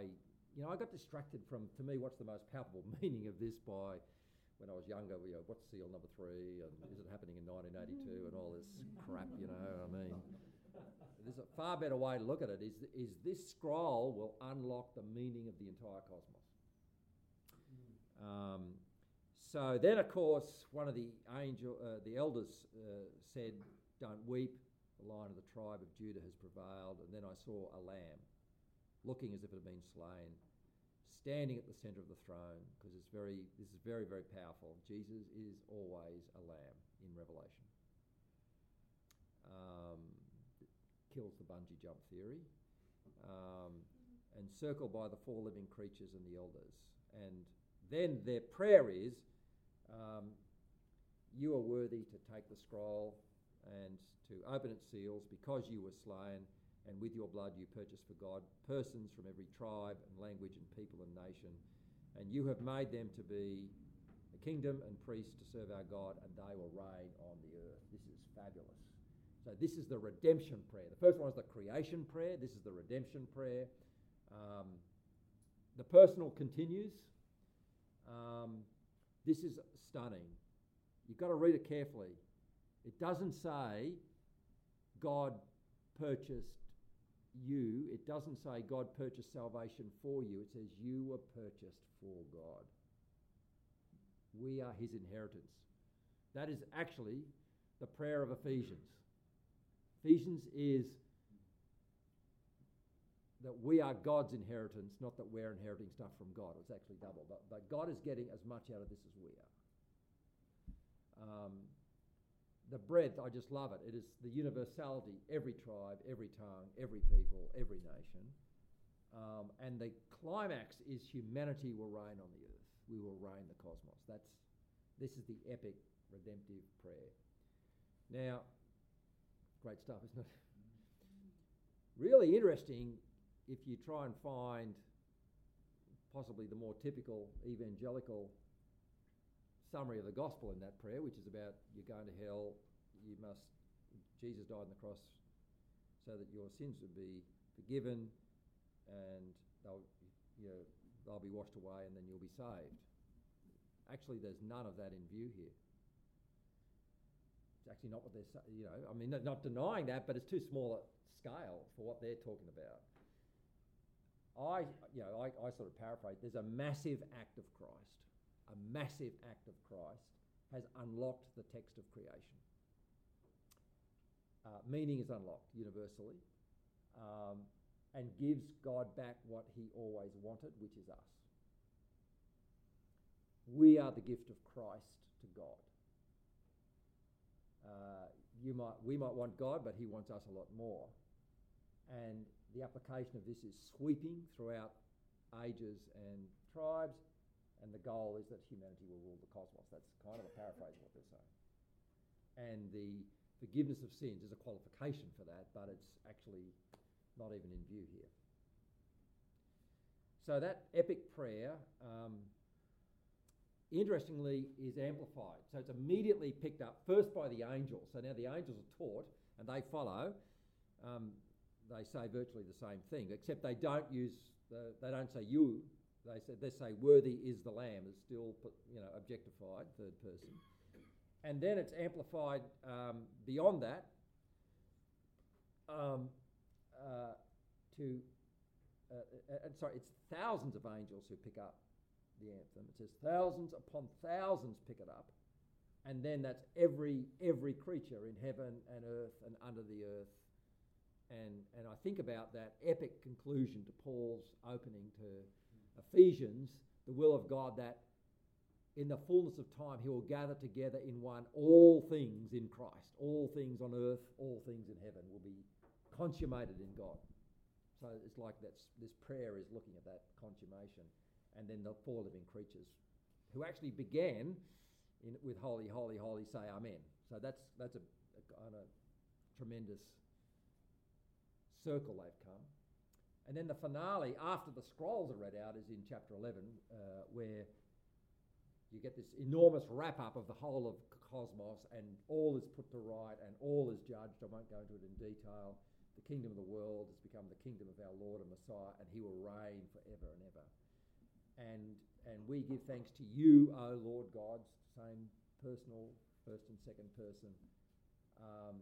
you know I got distracted from to me what's the most palpable meaning of this by when I was younger. You know, what's seal number three and is it happening in 1982 and all this crap. You know, I mean. There's a far better way to look at it. Is, is this scroll will unlock the meaning of the entire cosmos. Um, so then, of course, one of the angel, uh, the elders uh, said, "Don't weep. Lion of the tribe of Judah has prevailed." And then I saw a lamb, looking as if it had been slain, standing at the centre of the throne, because it's very, this is very, very powerful. Jesus is always a lamb in Revelation. Um, kills the bungee jump theory, um, encircled by the four living creatures and the elders. And then their prayer is, um, you are worthy to take the scroll and to open its seals because you were slain, and with your blood you purchased for God persons from every tribe and language and people and nation. And you have made them to be a kingdom and priests to serve our God, and they will reign on the earth. This is fabulous. So, this is the redemption prayer. The first one is the creation prayer, this is the redemption prayer. Um, the personal continues. Um, this is stunning. You've got to read it carefully. It doesn't say God purchased you, it doesn't say God purchased salvation for you. It says you were purchased for God. We are his inheritance. That is actually the prayer of Ephesians. Ephesians is that we are God's inheritance, not that we're inheriting stuff from God. It's actually double. But, but God is getting as much out of this as we are. Um, the breadth, I just love it. It is the universality, every tribe, every tongue, every people, every nation. Um, and the climax is humanity will reign on the earth. We will reign the cosmos. That's, this is the epic redemptive prayer. Now, great stuff, isn't it? Really interesting if you try and find possibly the more typical evangelical summary of the gospel in that prayer, which is about you're going to hell, you must, Jesus died on the cross so that your sins would be forgiven, and they'll, you know, they'll be washed away and then you'll be saved. Actually, there's none of that in view here. It's actually not what they're saying, you know, I mean, not- denying that, but it's too small a scale for what they're talking about. I, you know, I, I sort of paraphrase, there's a massive act of Christ, a massive act of Christ has unlocked the text of creation. Uh, meaning is unlocked universally um, and gives God back what he always wanted, which is us. We are the gift of Christ to God. Uh, you might, we might want God, but he wants us a lot more. And the application of this is sweeping throughout ages and tribes, and the goal is that humanity will rule the cosmos. That's kind of a paraphrase of what they're saying. And the forgiveness of sins is a qualification for that, but it's actually not even in view here. So that epic prayer, um, interestingly, is amplified. So it's immediately picked up first by the angels. So now the angels are taught and they follow. Um, they say virtually the same thing, except they don't use the, they don't say you. They say they say worthy is the lamb is still you know objectified third person, and then it's amplified um, beyond that um, uh, to uh, uh, sorry, it's thousands of angels who pick up the anthem. It says thousands upon thousands pick it up, and then that's every every creature in heaven and earth and under the earth. And, and I think about that epic conclusion to Paul's opening to Ephesians, the will of God that in the fullness of time he will gather together in one all things in Christ. All things on earth, all things in heaven will be consummated in God. So it's like that's, this prayer is looking at that consummation. And then the four living creatures who actually began in, with holy, holy, holy say amen. So that's, that's a, a of tremendous circle they've come. And then the finale, after the scrolls are read out, is in chapter 11, uh, where you get this enormous wrap up of the whole of cosmos, and all is put to right, and all is judged. I won't go into it in detail. The kingdom of the world has become the kingdom of our Lord and Messiah, and he will reign forever and ever. And, and we give thanks to you, O Lord God, same personal, first and second person. Um,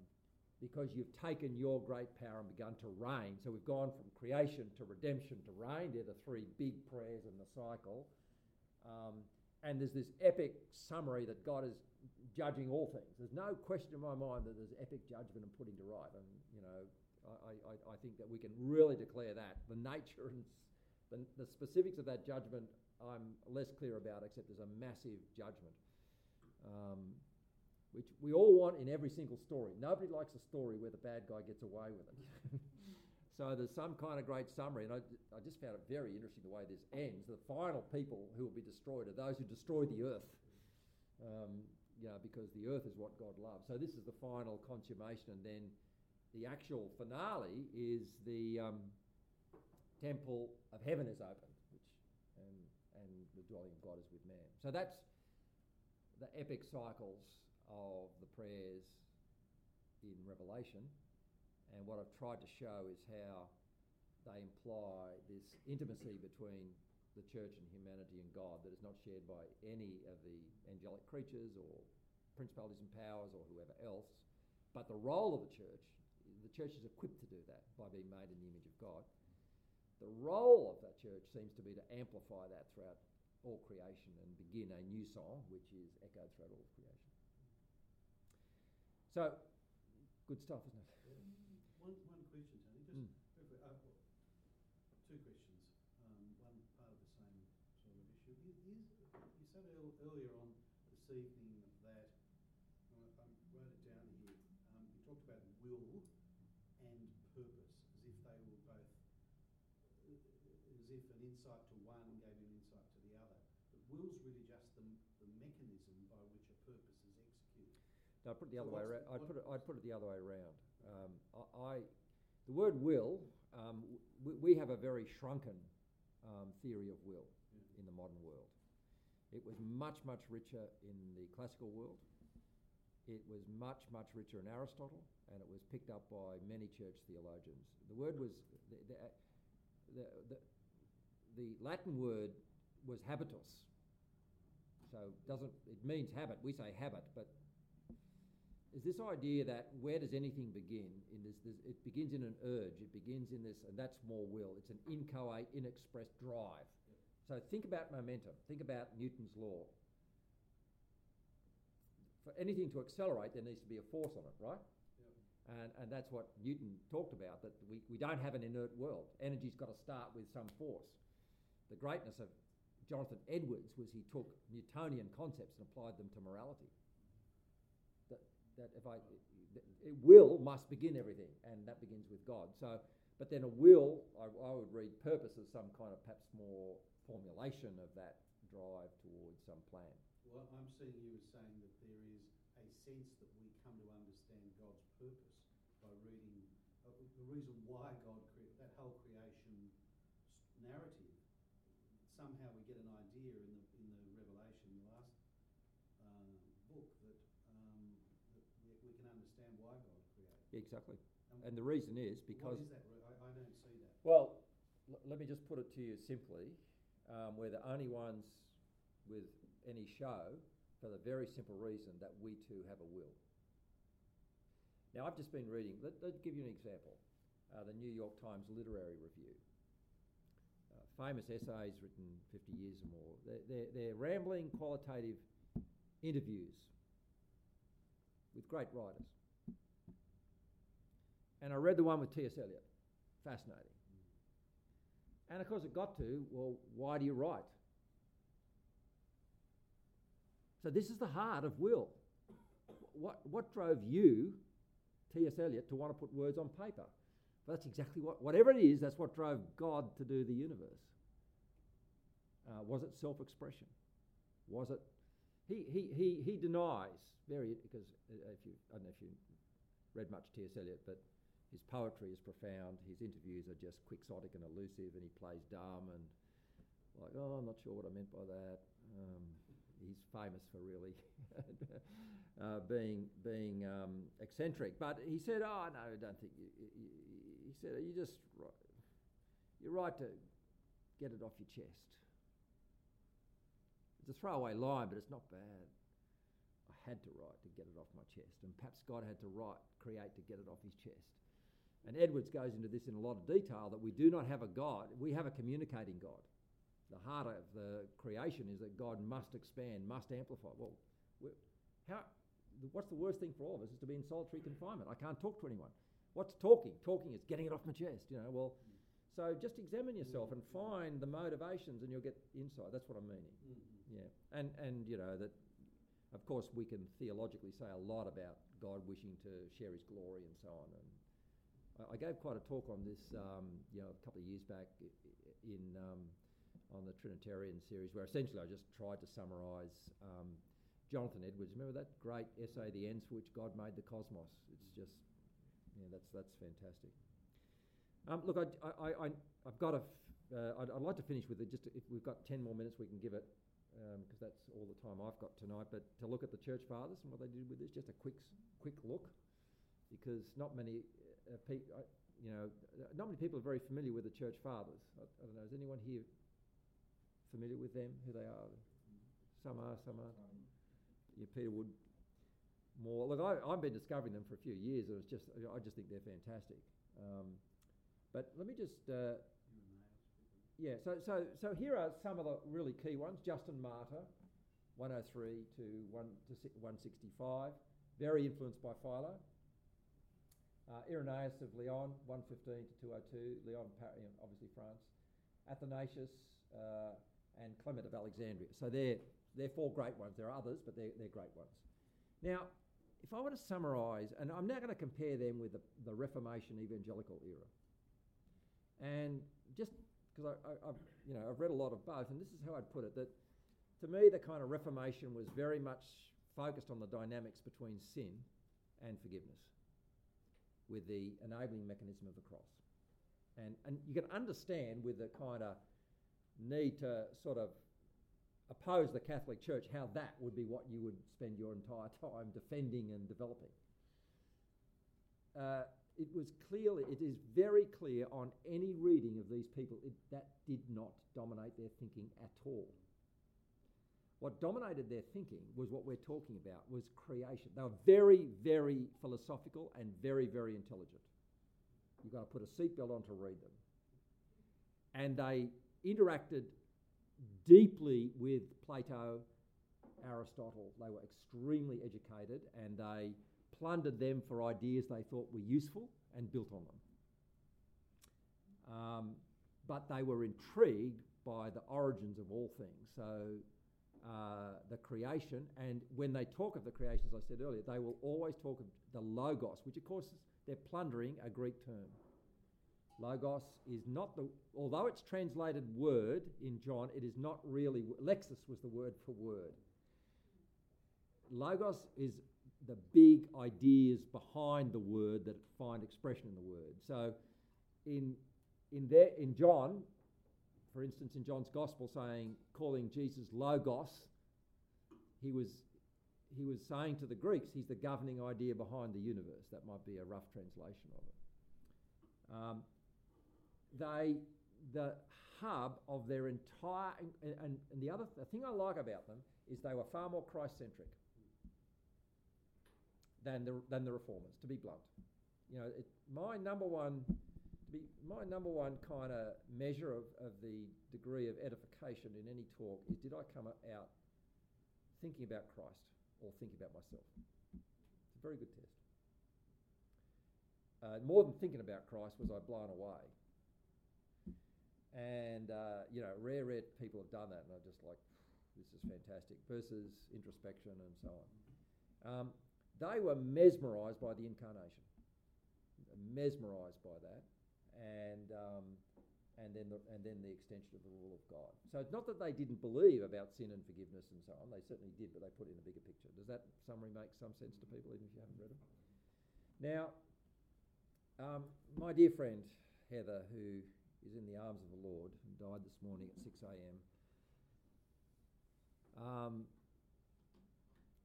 because you've taken your great power and begun to reign. So we've gone from creation to redemption to reign. They're the three big prayers in the cycle. Um, and there's this epic summary that God is judging all things. There's no question in my mind that there's epic judgment and putting to right. And, you know, I, I, I think that we can really declare that. The nature and the, the specifics of that judgment, I'm less clear about, except there's a massive judgment. Um, which we all want in every single story. Nobody likes a story where the bad guy gets away with it. so there's some kind of great summary, and I, I just found it very interesting the way this ends. The final people who will be destroyed are those who destroy the earth, um, you know, because the earth is what God loves. So this is the final consummation, and then the actual finale is the um, temple of heaven is opened, which and and the dwelling of God is with man. So that's the epic cycles of the prayers in Revelation. And what I've tried to show is how they imply this intimacy between the church and humanity and God that is not shared by any of the angelic creatures or principalities and powers or whoever else. But the role of the church, the church is equipped to do that by being made in the image of God. The role of that church seems to be to amplify that throughout all creation and begin a new song which is echoed throughout all of creation. So, good stuff, isn't it? Yeah. One, one question, Tony. Just Mm. briefly, uh, well, two questions. Um, one part of the same sort of issue. Is, you said earl, earlier on this evening that I, I wrote it down here. Um, you talked about will and purpose as if they were both, as if an insight to one gave an insight to the other. But will's really just the, the mechanism by which a purpose. No, I'd put it the So other way around. I'd put it, I'd put it the other way around. Um, I, I, the word will, um, we, we have a very shrunken um, theory of will Yeah. in the modern world. It was much, much richer in the classical world. It was much, much richer in Aristotle, and it was picked up by many church theologians. The word was, the, the, the, the, the Latin word was habitus. So doesn't it means habit? We say habit, but is this idea that where does anything begin? In this, this, it begins in an urge. It begins in this, and that's more will. It's an inchoate, inexpressed drive. So think about momentum. Think about Newton's law. For anything to accelerate, there needs to be a force on it, right? And, and that's what Newton talked about, that we, we don't have an inert world. Energy's got to start with some force. The greatness of Jonathan Edwards was he took Newtonian concepts and applied them to morality. That, if I, it, will must begin everything, and that begins with God. So, but then a will, I, I would read purpose as some kind of perhaps more formulation of that drive towards some plan. Well, I'm seeing you as saying that there is a sense that we come to understand God's purpose by reading uh, the reason why God created that whole creation narrative. Somehow we get an idea in the in the Revelation, the last uh, book, that, um, that we, we, can understand why God created. Exactly, and, the reason is because. What is that? I, I don't see that. Well, l- let me just put it to you simply. Um, we're the only ones with any show for the very simple reason that we too have a will. Now, I've just been reading, let, us give you an example uh, the New York Times Literary Review. Uh, famous essays written 50 years or more. They're, they're, they're rambling, qualitative interviews with great writers. I read the one with T.S. Eliot. Fascinating. And of course, it got to, well, why do you write? So this is the heart of will. What, what drove you, T.S. Eliot, to want to put words on paper? Well, that's exactly what, whatever it is, that's what drove God to do the universe. Uh, was it self expression? Was it? He, he, he, he denies, very, because uh, if you, I don't know if you read much T.S. Eliot, but his poetry is profound. His interviews are just quixotic and elusive, and he plays dumb and like, oh, I'm not sure what I meant by that. Um, he's famous for really uh, being being um, eccentric. But he said, "Oh no, I don't think." You, you, he said, "You just you're right to get it off your chest." It's a throwaway line, but it's not bad. I had to write to get it off my chest, and perhaps God had to write, create to get it off his chest. And Edwards goes into this in a lot of detail that we do not have a God; we have a communicating God the heart of the creation is that God must expand, must amplify. Well, how, what's the worst thing for all of us is to be in solitary confinement. I can't talk to anyone. What's talking? Talking is getting it off my chest, you know. Well, so just examine yourself and find the motivations and you'll get insight. That's what I'm meaning. Mm-hmm. Yeah. And, and, you know, that, of course, we can theologically say a lot about God wishing to share his glory and so on. And I, gave quite a talk on this, um, you know, a couple of years back in um, on the Trinitarian series, where essentially I just tried to summarise um, Jonathan Edwards. Remember that great essay, "The Ends for Which God Made the Cosmos." It's just, yeah, that's that's fantastic. Um, look, I, I, I, have got a. Uh, I'd, I'd, like to finish with it. Just if we've got ten more minutes, we can give it because um, that's all the time I've got tonight. But to look at the church fathers and what they did with this, just a quick, quick look, because not many uh, people, you know, not many people are very familiar with the church fathers. I, I don't know. Is anyone here familiar with them, who they are? Some are, some aren't. Yeah, Peter Wood more. Look, I, have been discovering them for a few years, and it's just I just think they're fantastic. Um, but let me just uh, yeah. So so so here are some of the really key ones. Justin Martyr, 103 to 1 to 165, very influenced by Philo. Uh, Irenaeus of Lyon, 115 to 202, Lyon, obviously France. Athanasius, uh, and Clement of Alexandria. So they're, they're four great ones. There are others, but they're, they're great ones. Now, if I were to summarise, and I'm now going to compare them with the, the Reformation evangelical era, and just because I, have you know I've read a lot of both, and this is how I'd put it: that to me the kind of Reformation was very much focused on the dynamics between sin and forgiveness, with the enabling mechanism of the cross, and and you can understand with the kind of need to sort of oppose the Catholic Church, how that would be what you would spend your entire time defending and developing. Uh, it was clearly, it is very clear on any reading of these people it, that did not dominate their thinking at all. What dominated their thinking was what we're talking about, was creation. They were very, very philosophical and very, very intelligent. You've got to put a seatbelt on to read them. And they interacted deeply with Plato, Aristotle. They were extremely educated and they plundered them for ideas they thought were useful and built on them. Um, but they were intrigued by the origins of all things. So, uh, the creation, and when they talk of the creation, as I said earlier, they will always talk of the logos, which of course they're plundering a Greek term. Logos is not the, although it's translated word in John, it is not really, Lexis was the word for word. Logos is the big ideas behind the word that find expression in the word. So in, in, there, in John, for instance, in John's Gospel, saying, calling Jesus Logos, he was, he was saying to the Greeks, he's the governing idea behind the universe. That might be a rough translation of it. Um, they, the hub of their entire, and, and, and the other the thing I like about them is they were far more Christ centric than the, than the reformers, to be blunt. You know, it, my number one, be, my number one kind of measure of, of the degree of edification in any talk is did I come out thinking about Christ or thinking about myself? It's a very good test. Uh, more than thinking about Christ was I blown away. And, uh, you know, rare, rare people have done that, and I'm just like, this is fantastic, versus introspection and so on. Um, they were mesmerised by the incarnation, mesmerised by that, and um, and then the, and then the extension of the rule of God. So it's not that they didn't believe about sin and forgiveness and so on. They certainly did, but they put in a bigger picture. Does that summary make some sense to people, even if you haven't read it? Now, um, my dear friend Heather, who is in the arms of the Lord and died this morning at 6 a.m. Um,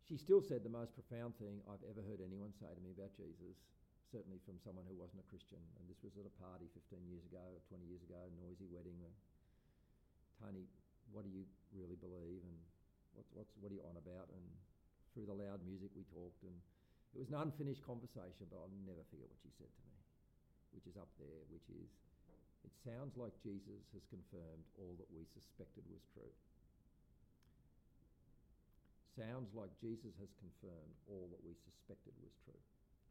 she still said the most profound thing I've ever heard anyone say to me about Jesus, certainly from someone who wasn't a Christian. And this was at a party 15 years ago, or 20 years ago, noisy wedding. Tony, what do you really believe? And what's, what's, what are you on about? And through the loud music, we talked. And it was an unfinished conversation, but I'll never forget what she said to me, which is up there, which is, it sounds like Jesus has confirmed all that we suspected was true sounds like Jesus has confirmed all that we suspected was true.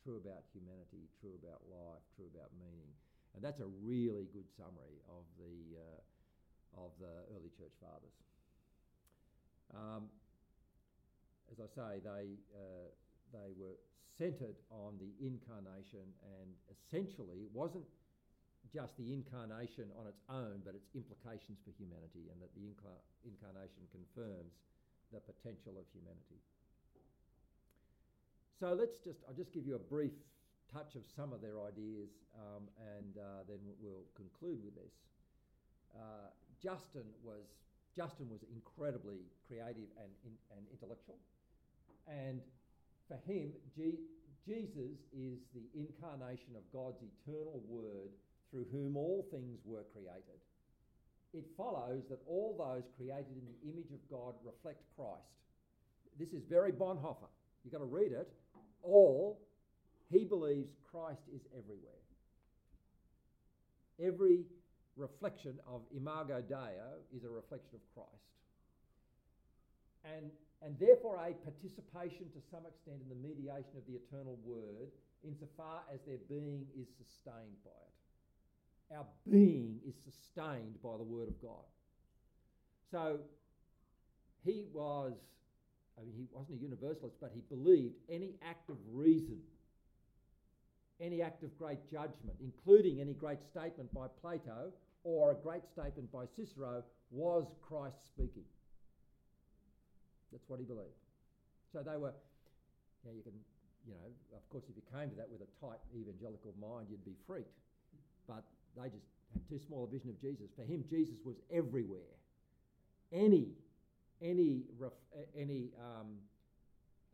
True about humanity, true about life, true about meaning. And that's a really good summary of the, uh, of the early church fathers. Um, as I say, they, uh, they were centred on the incarnation, and essentially it wasn't just the incarnation on its own, but its implications for humanity, and that the inca- incarnation confirms the potential of humanity. So let's just, I'll just give you a brief touch of some of their ideas um, and uh, then we'll conclude with this. Uh, Justin was Justin was incredibly creative and, in, and intellectual, and for him, G- Jesus is the incarnation of God's eternal Word through whom all things were created it follows that all those created in the image of God reflect Christ. This is very Bonhoeffer. You've got to read it. All, he believes Christ is everywhere. Every reflection of Imago Dei is a reflection of Christ. And, and therefore, a participation to some extent in the mediation of the eternal word, insofar as their being is sustained by it our being is sustained by the Word of God. So he was, I mean, he wasn't a universalist, but he believed any act of reason, any act of great judgment, including any great statement by Plato or a great statement by Cicero, was Christ speaking. That's what he believed. So they were, you, know, you can, you know, of course, if you came to that with a tight evangelical mind, you'd be freaked. But they just had too small a vision of Jesus. For him, Jesus was everywhere. Any, any, any um,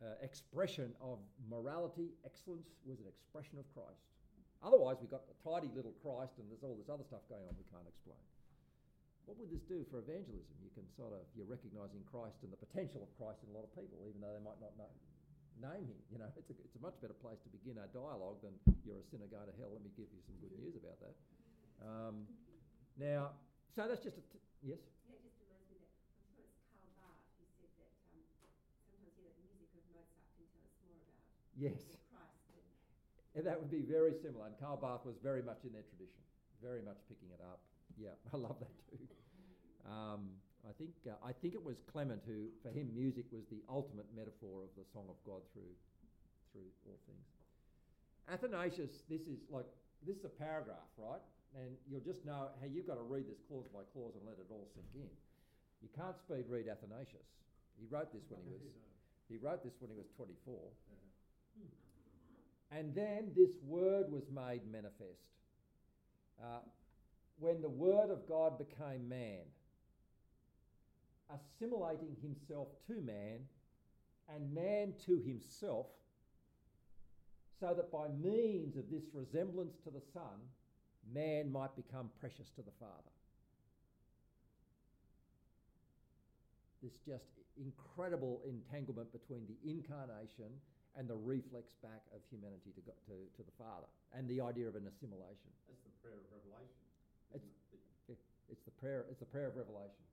uh, expression of morality, excellence, was an expression of Christ. Otherwise, we've got a tidy little Christ and there's all this other stuff going on we can't explain. What would this do for evangelism? You can sort of, you're recognising Christ and the potential of Christ in a lot of people, even though they might not know, name him. You know, it's a, it's a much better place to begin our dialogue than you're a sinner going to hell. Let me give you some good news about that. Um, now, so that's just a, t- yes? Yeah, it just reminds me that, I'm sure it's Karl Barth who said that um, sometimes, you know, the music of Mozart can tell us more about Yes. And that would be very similar. And Karl Barth was very much in their tradition, very much picking it up. Yeah, I love that too. Um, I think uh, I think it was Clement who, for him, music was the ultimate metaphor of the song of God through through all things. Athanasius, this is like this is a paragraph, right? And you'll just know how you've got to read this clause by clause and let it all sink in. You can't speed read Athanasius. He wrote this when he was he wrote this when he was 24. And then this word was made manifest. Uh, when the word of God became man, assimilating himself to man and man to himself, so that by means of this resemblance to the Son, man might become precious to the Father. This just incredible entanglement between the incarnation and the reflex back of humanity to, go, to, to the Father, and the idea of an assimilation. That's the prayer of Revelation. It's, it? it- it's the prayer. It's the prayer of revelation,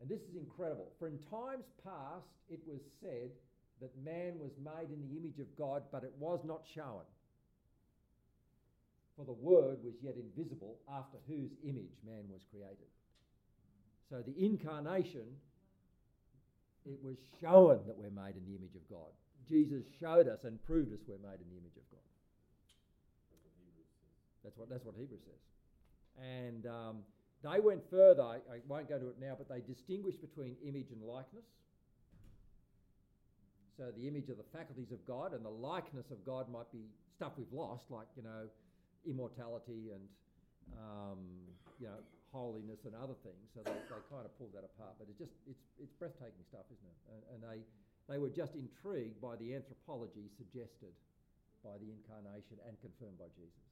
and this is incredible. For in times past it was said that man was made in the image of God, but it was not shown. For the Word was yet invisible, after whose image man was created. So the incarnation, it was shown that we're made in the image of God. Jesus showed us and proved us we're made in the image of God. That's what. That's what Hebrews says. And um, they went further. I, I won't go to it now, but they distinguished between image and likeness. So the image of the faculties of God and the likeness of God might be stuff we've lost, like you know, immortality and um, you know holiness and other things. So they, they kind of pulled that apart. But it's just it's it's breathtaking stuff, isn't it? And, and they they were just intrigued by the anthropology suggested by the incarnation and confirmed by Jesus.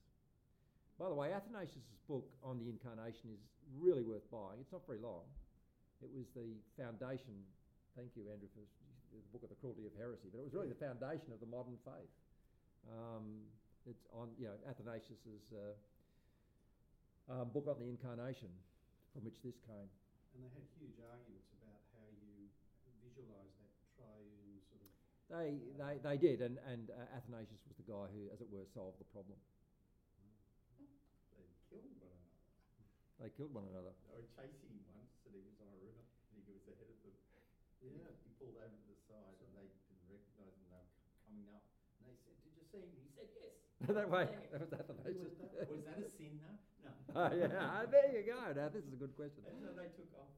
By the way, Athanasius' book on the incarnation is really worth buying. It's not very long. It was the foundation. Thank you, Andrew, for the book of the cruelty of heresy. But it was really the foundation of the modern faith. Um, it's on, you know, Athanasius' uh, um, book on the incarnation, from which this came. And they had huge arguments about how you visualise that triune sort of. They, they, they did, and, and uh, Athanasius was the guy who, as it were, solved the problem. They killed one another. They killed one another. They were chasing him once, and he was on a river, and he was ahead of them. And he- Yeah. He pulled over to the side, and they didn't recognise him. They were coming up, and they said, "Did you see him?" He said, "Yes." that way, that was Athanasius. Was that a sin? No. No. oh, yeah, there you go. Now, this is a good question. And so they took off.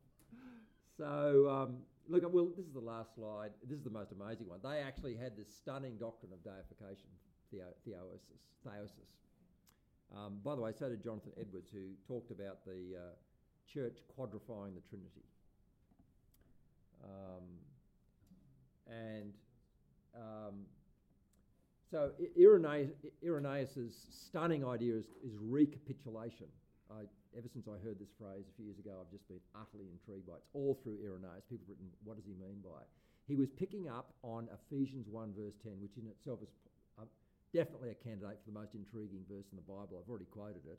So, um, look, well, this is the last slide. This is the most amazing one. They actually had this stunning doctrine of deification, theo- theosis. theosis. Um, by the way, so did Jonathan Edwards, who talked about the uh, church quadrifying the Trinity. Um, and um, so Irenaeus' stunning idea is, is recapitulation. I, ever since I heard this phrase a few years ago, I've just been utterly intrigued by it. It's all through Irenaeus. People have written, what does he mean by it? He was picking up on Ephesians 1, verse 10, which in itself is uh, definitely a candidate for the most intriguing verse in the Bible. I've already quoted it.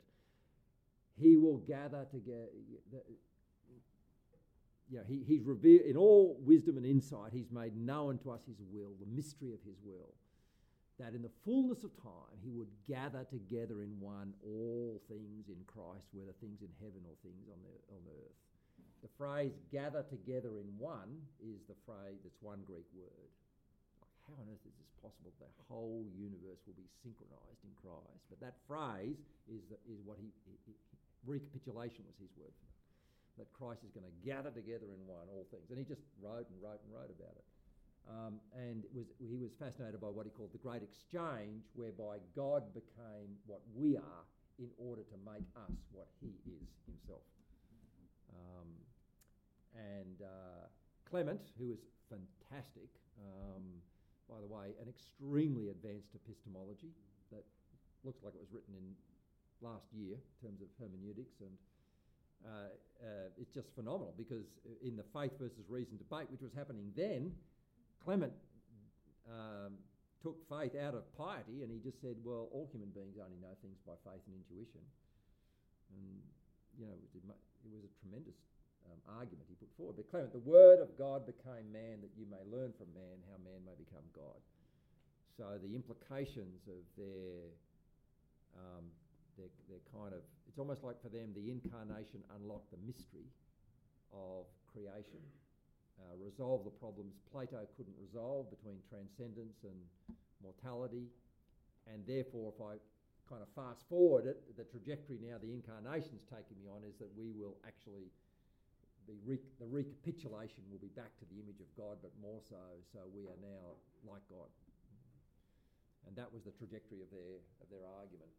He will gather together. You know, he, he's revealed in all wisdom and insight, he's made known to us his will, the mystery of his will that in the fullness of time he would gather together in one all things in Christ, whether things in heaven or things on, the, on earth. The phrase gather together in one is the phrase that's one Greek word. Like, how on earth is this possible? The whole universe will be synchronized in Christ. But that phrase is, the, is what he, he, he- recapitulation was his word for that. That Christ is going to gather together in one all things. And he just wrote and wrote and wrote about it. Um, and was, he was fascinated by what he called the great exchange, whereby God became what we are in order to make us what he is himself. Um, and uh, Clement, who is fantastic, um, by the way, an extremely advanced epistemology that looks like it was written in last year in terms of hermeneutics and uh, uh, it's just phenomenal because in the faith versus reason debate, which was happening then, Clement um, took faith out of piety and he just said, well, all human beings only know things by faith and intuition. And, you know, it, was a tremendous um, argument he put forward. But Clement, the Word of God became man that you may learn from man how man may become God. So the implications of their um, they're, they're kind of, it's almost like for them the incarnation unlocked the mystery of creation, uh, resolve the problems Plato couldn't resolve between transcendence and mortality. And therefore, if I kind of fast forward it, the trajectory now the incarnation's taking me on is that we will actually, the, re- the recapitulation will be back to the image of God, but more so, so we are now like God. And that was the trajectory of their, of their argument.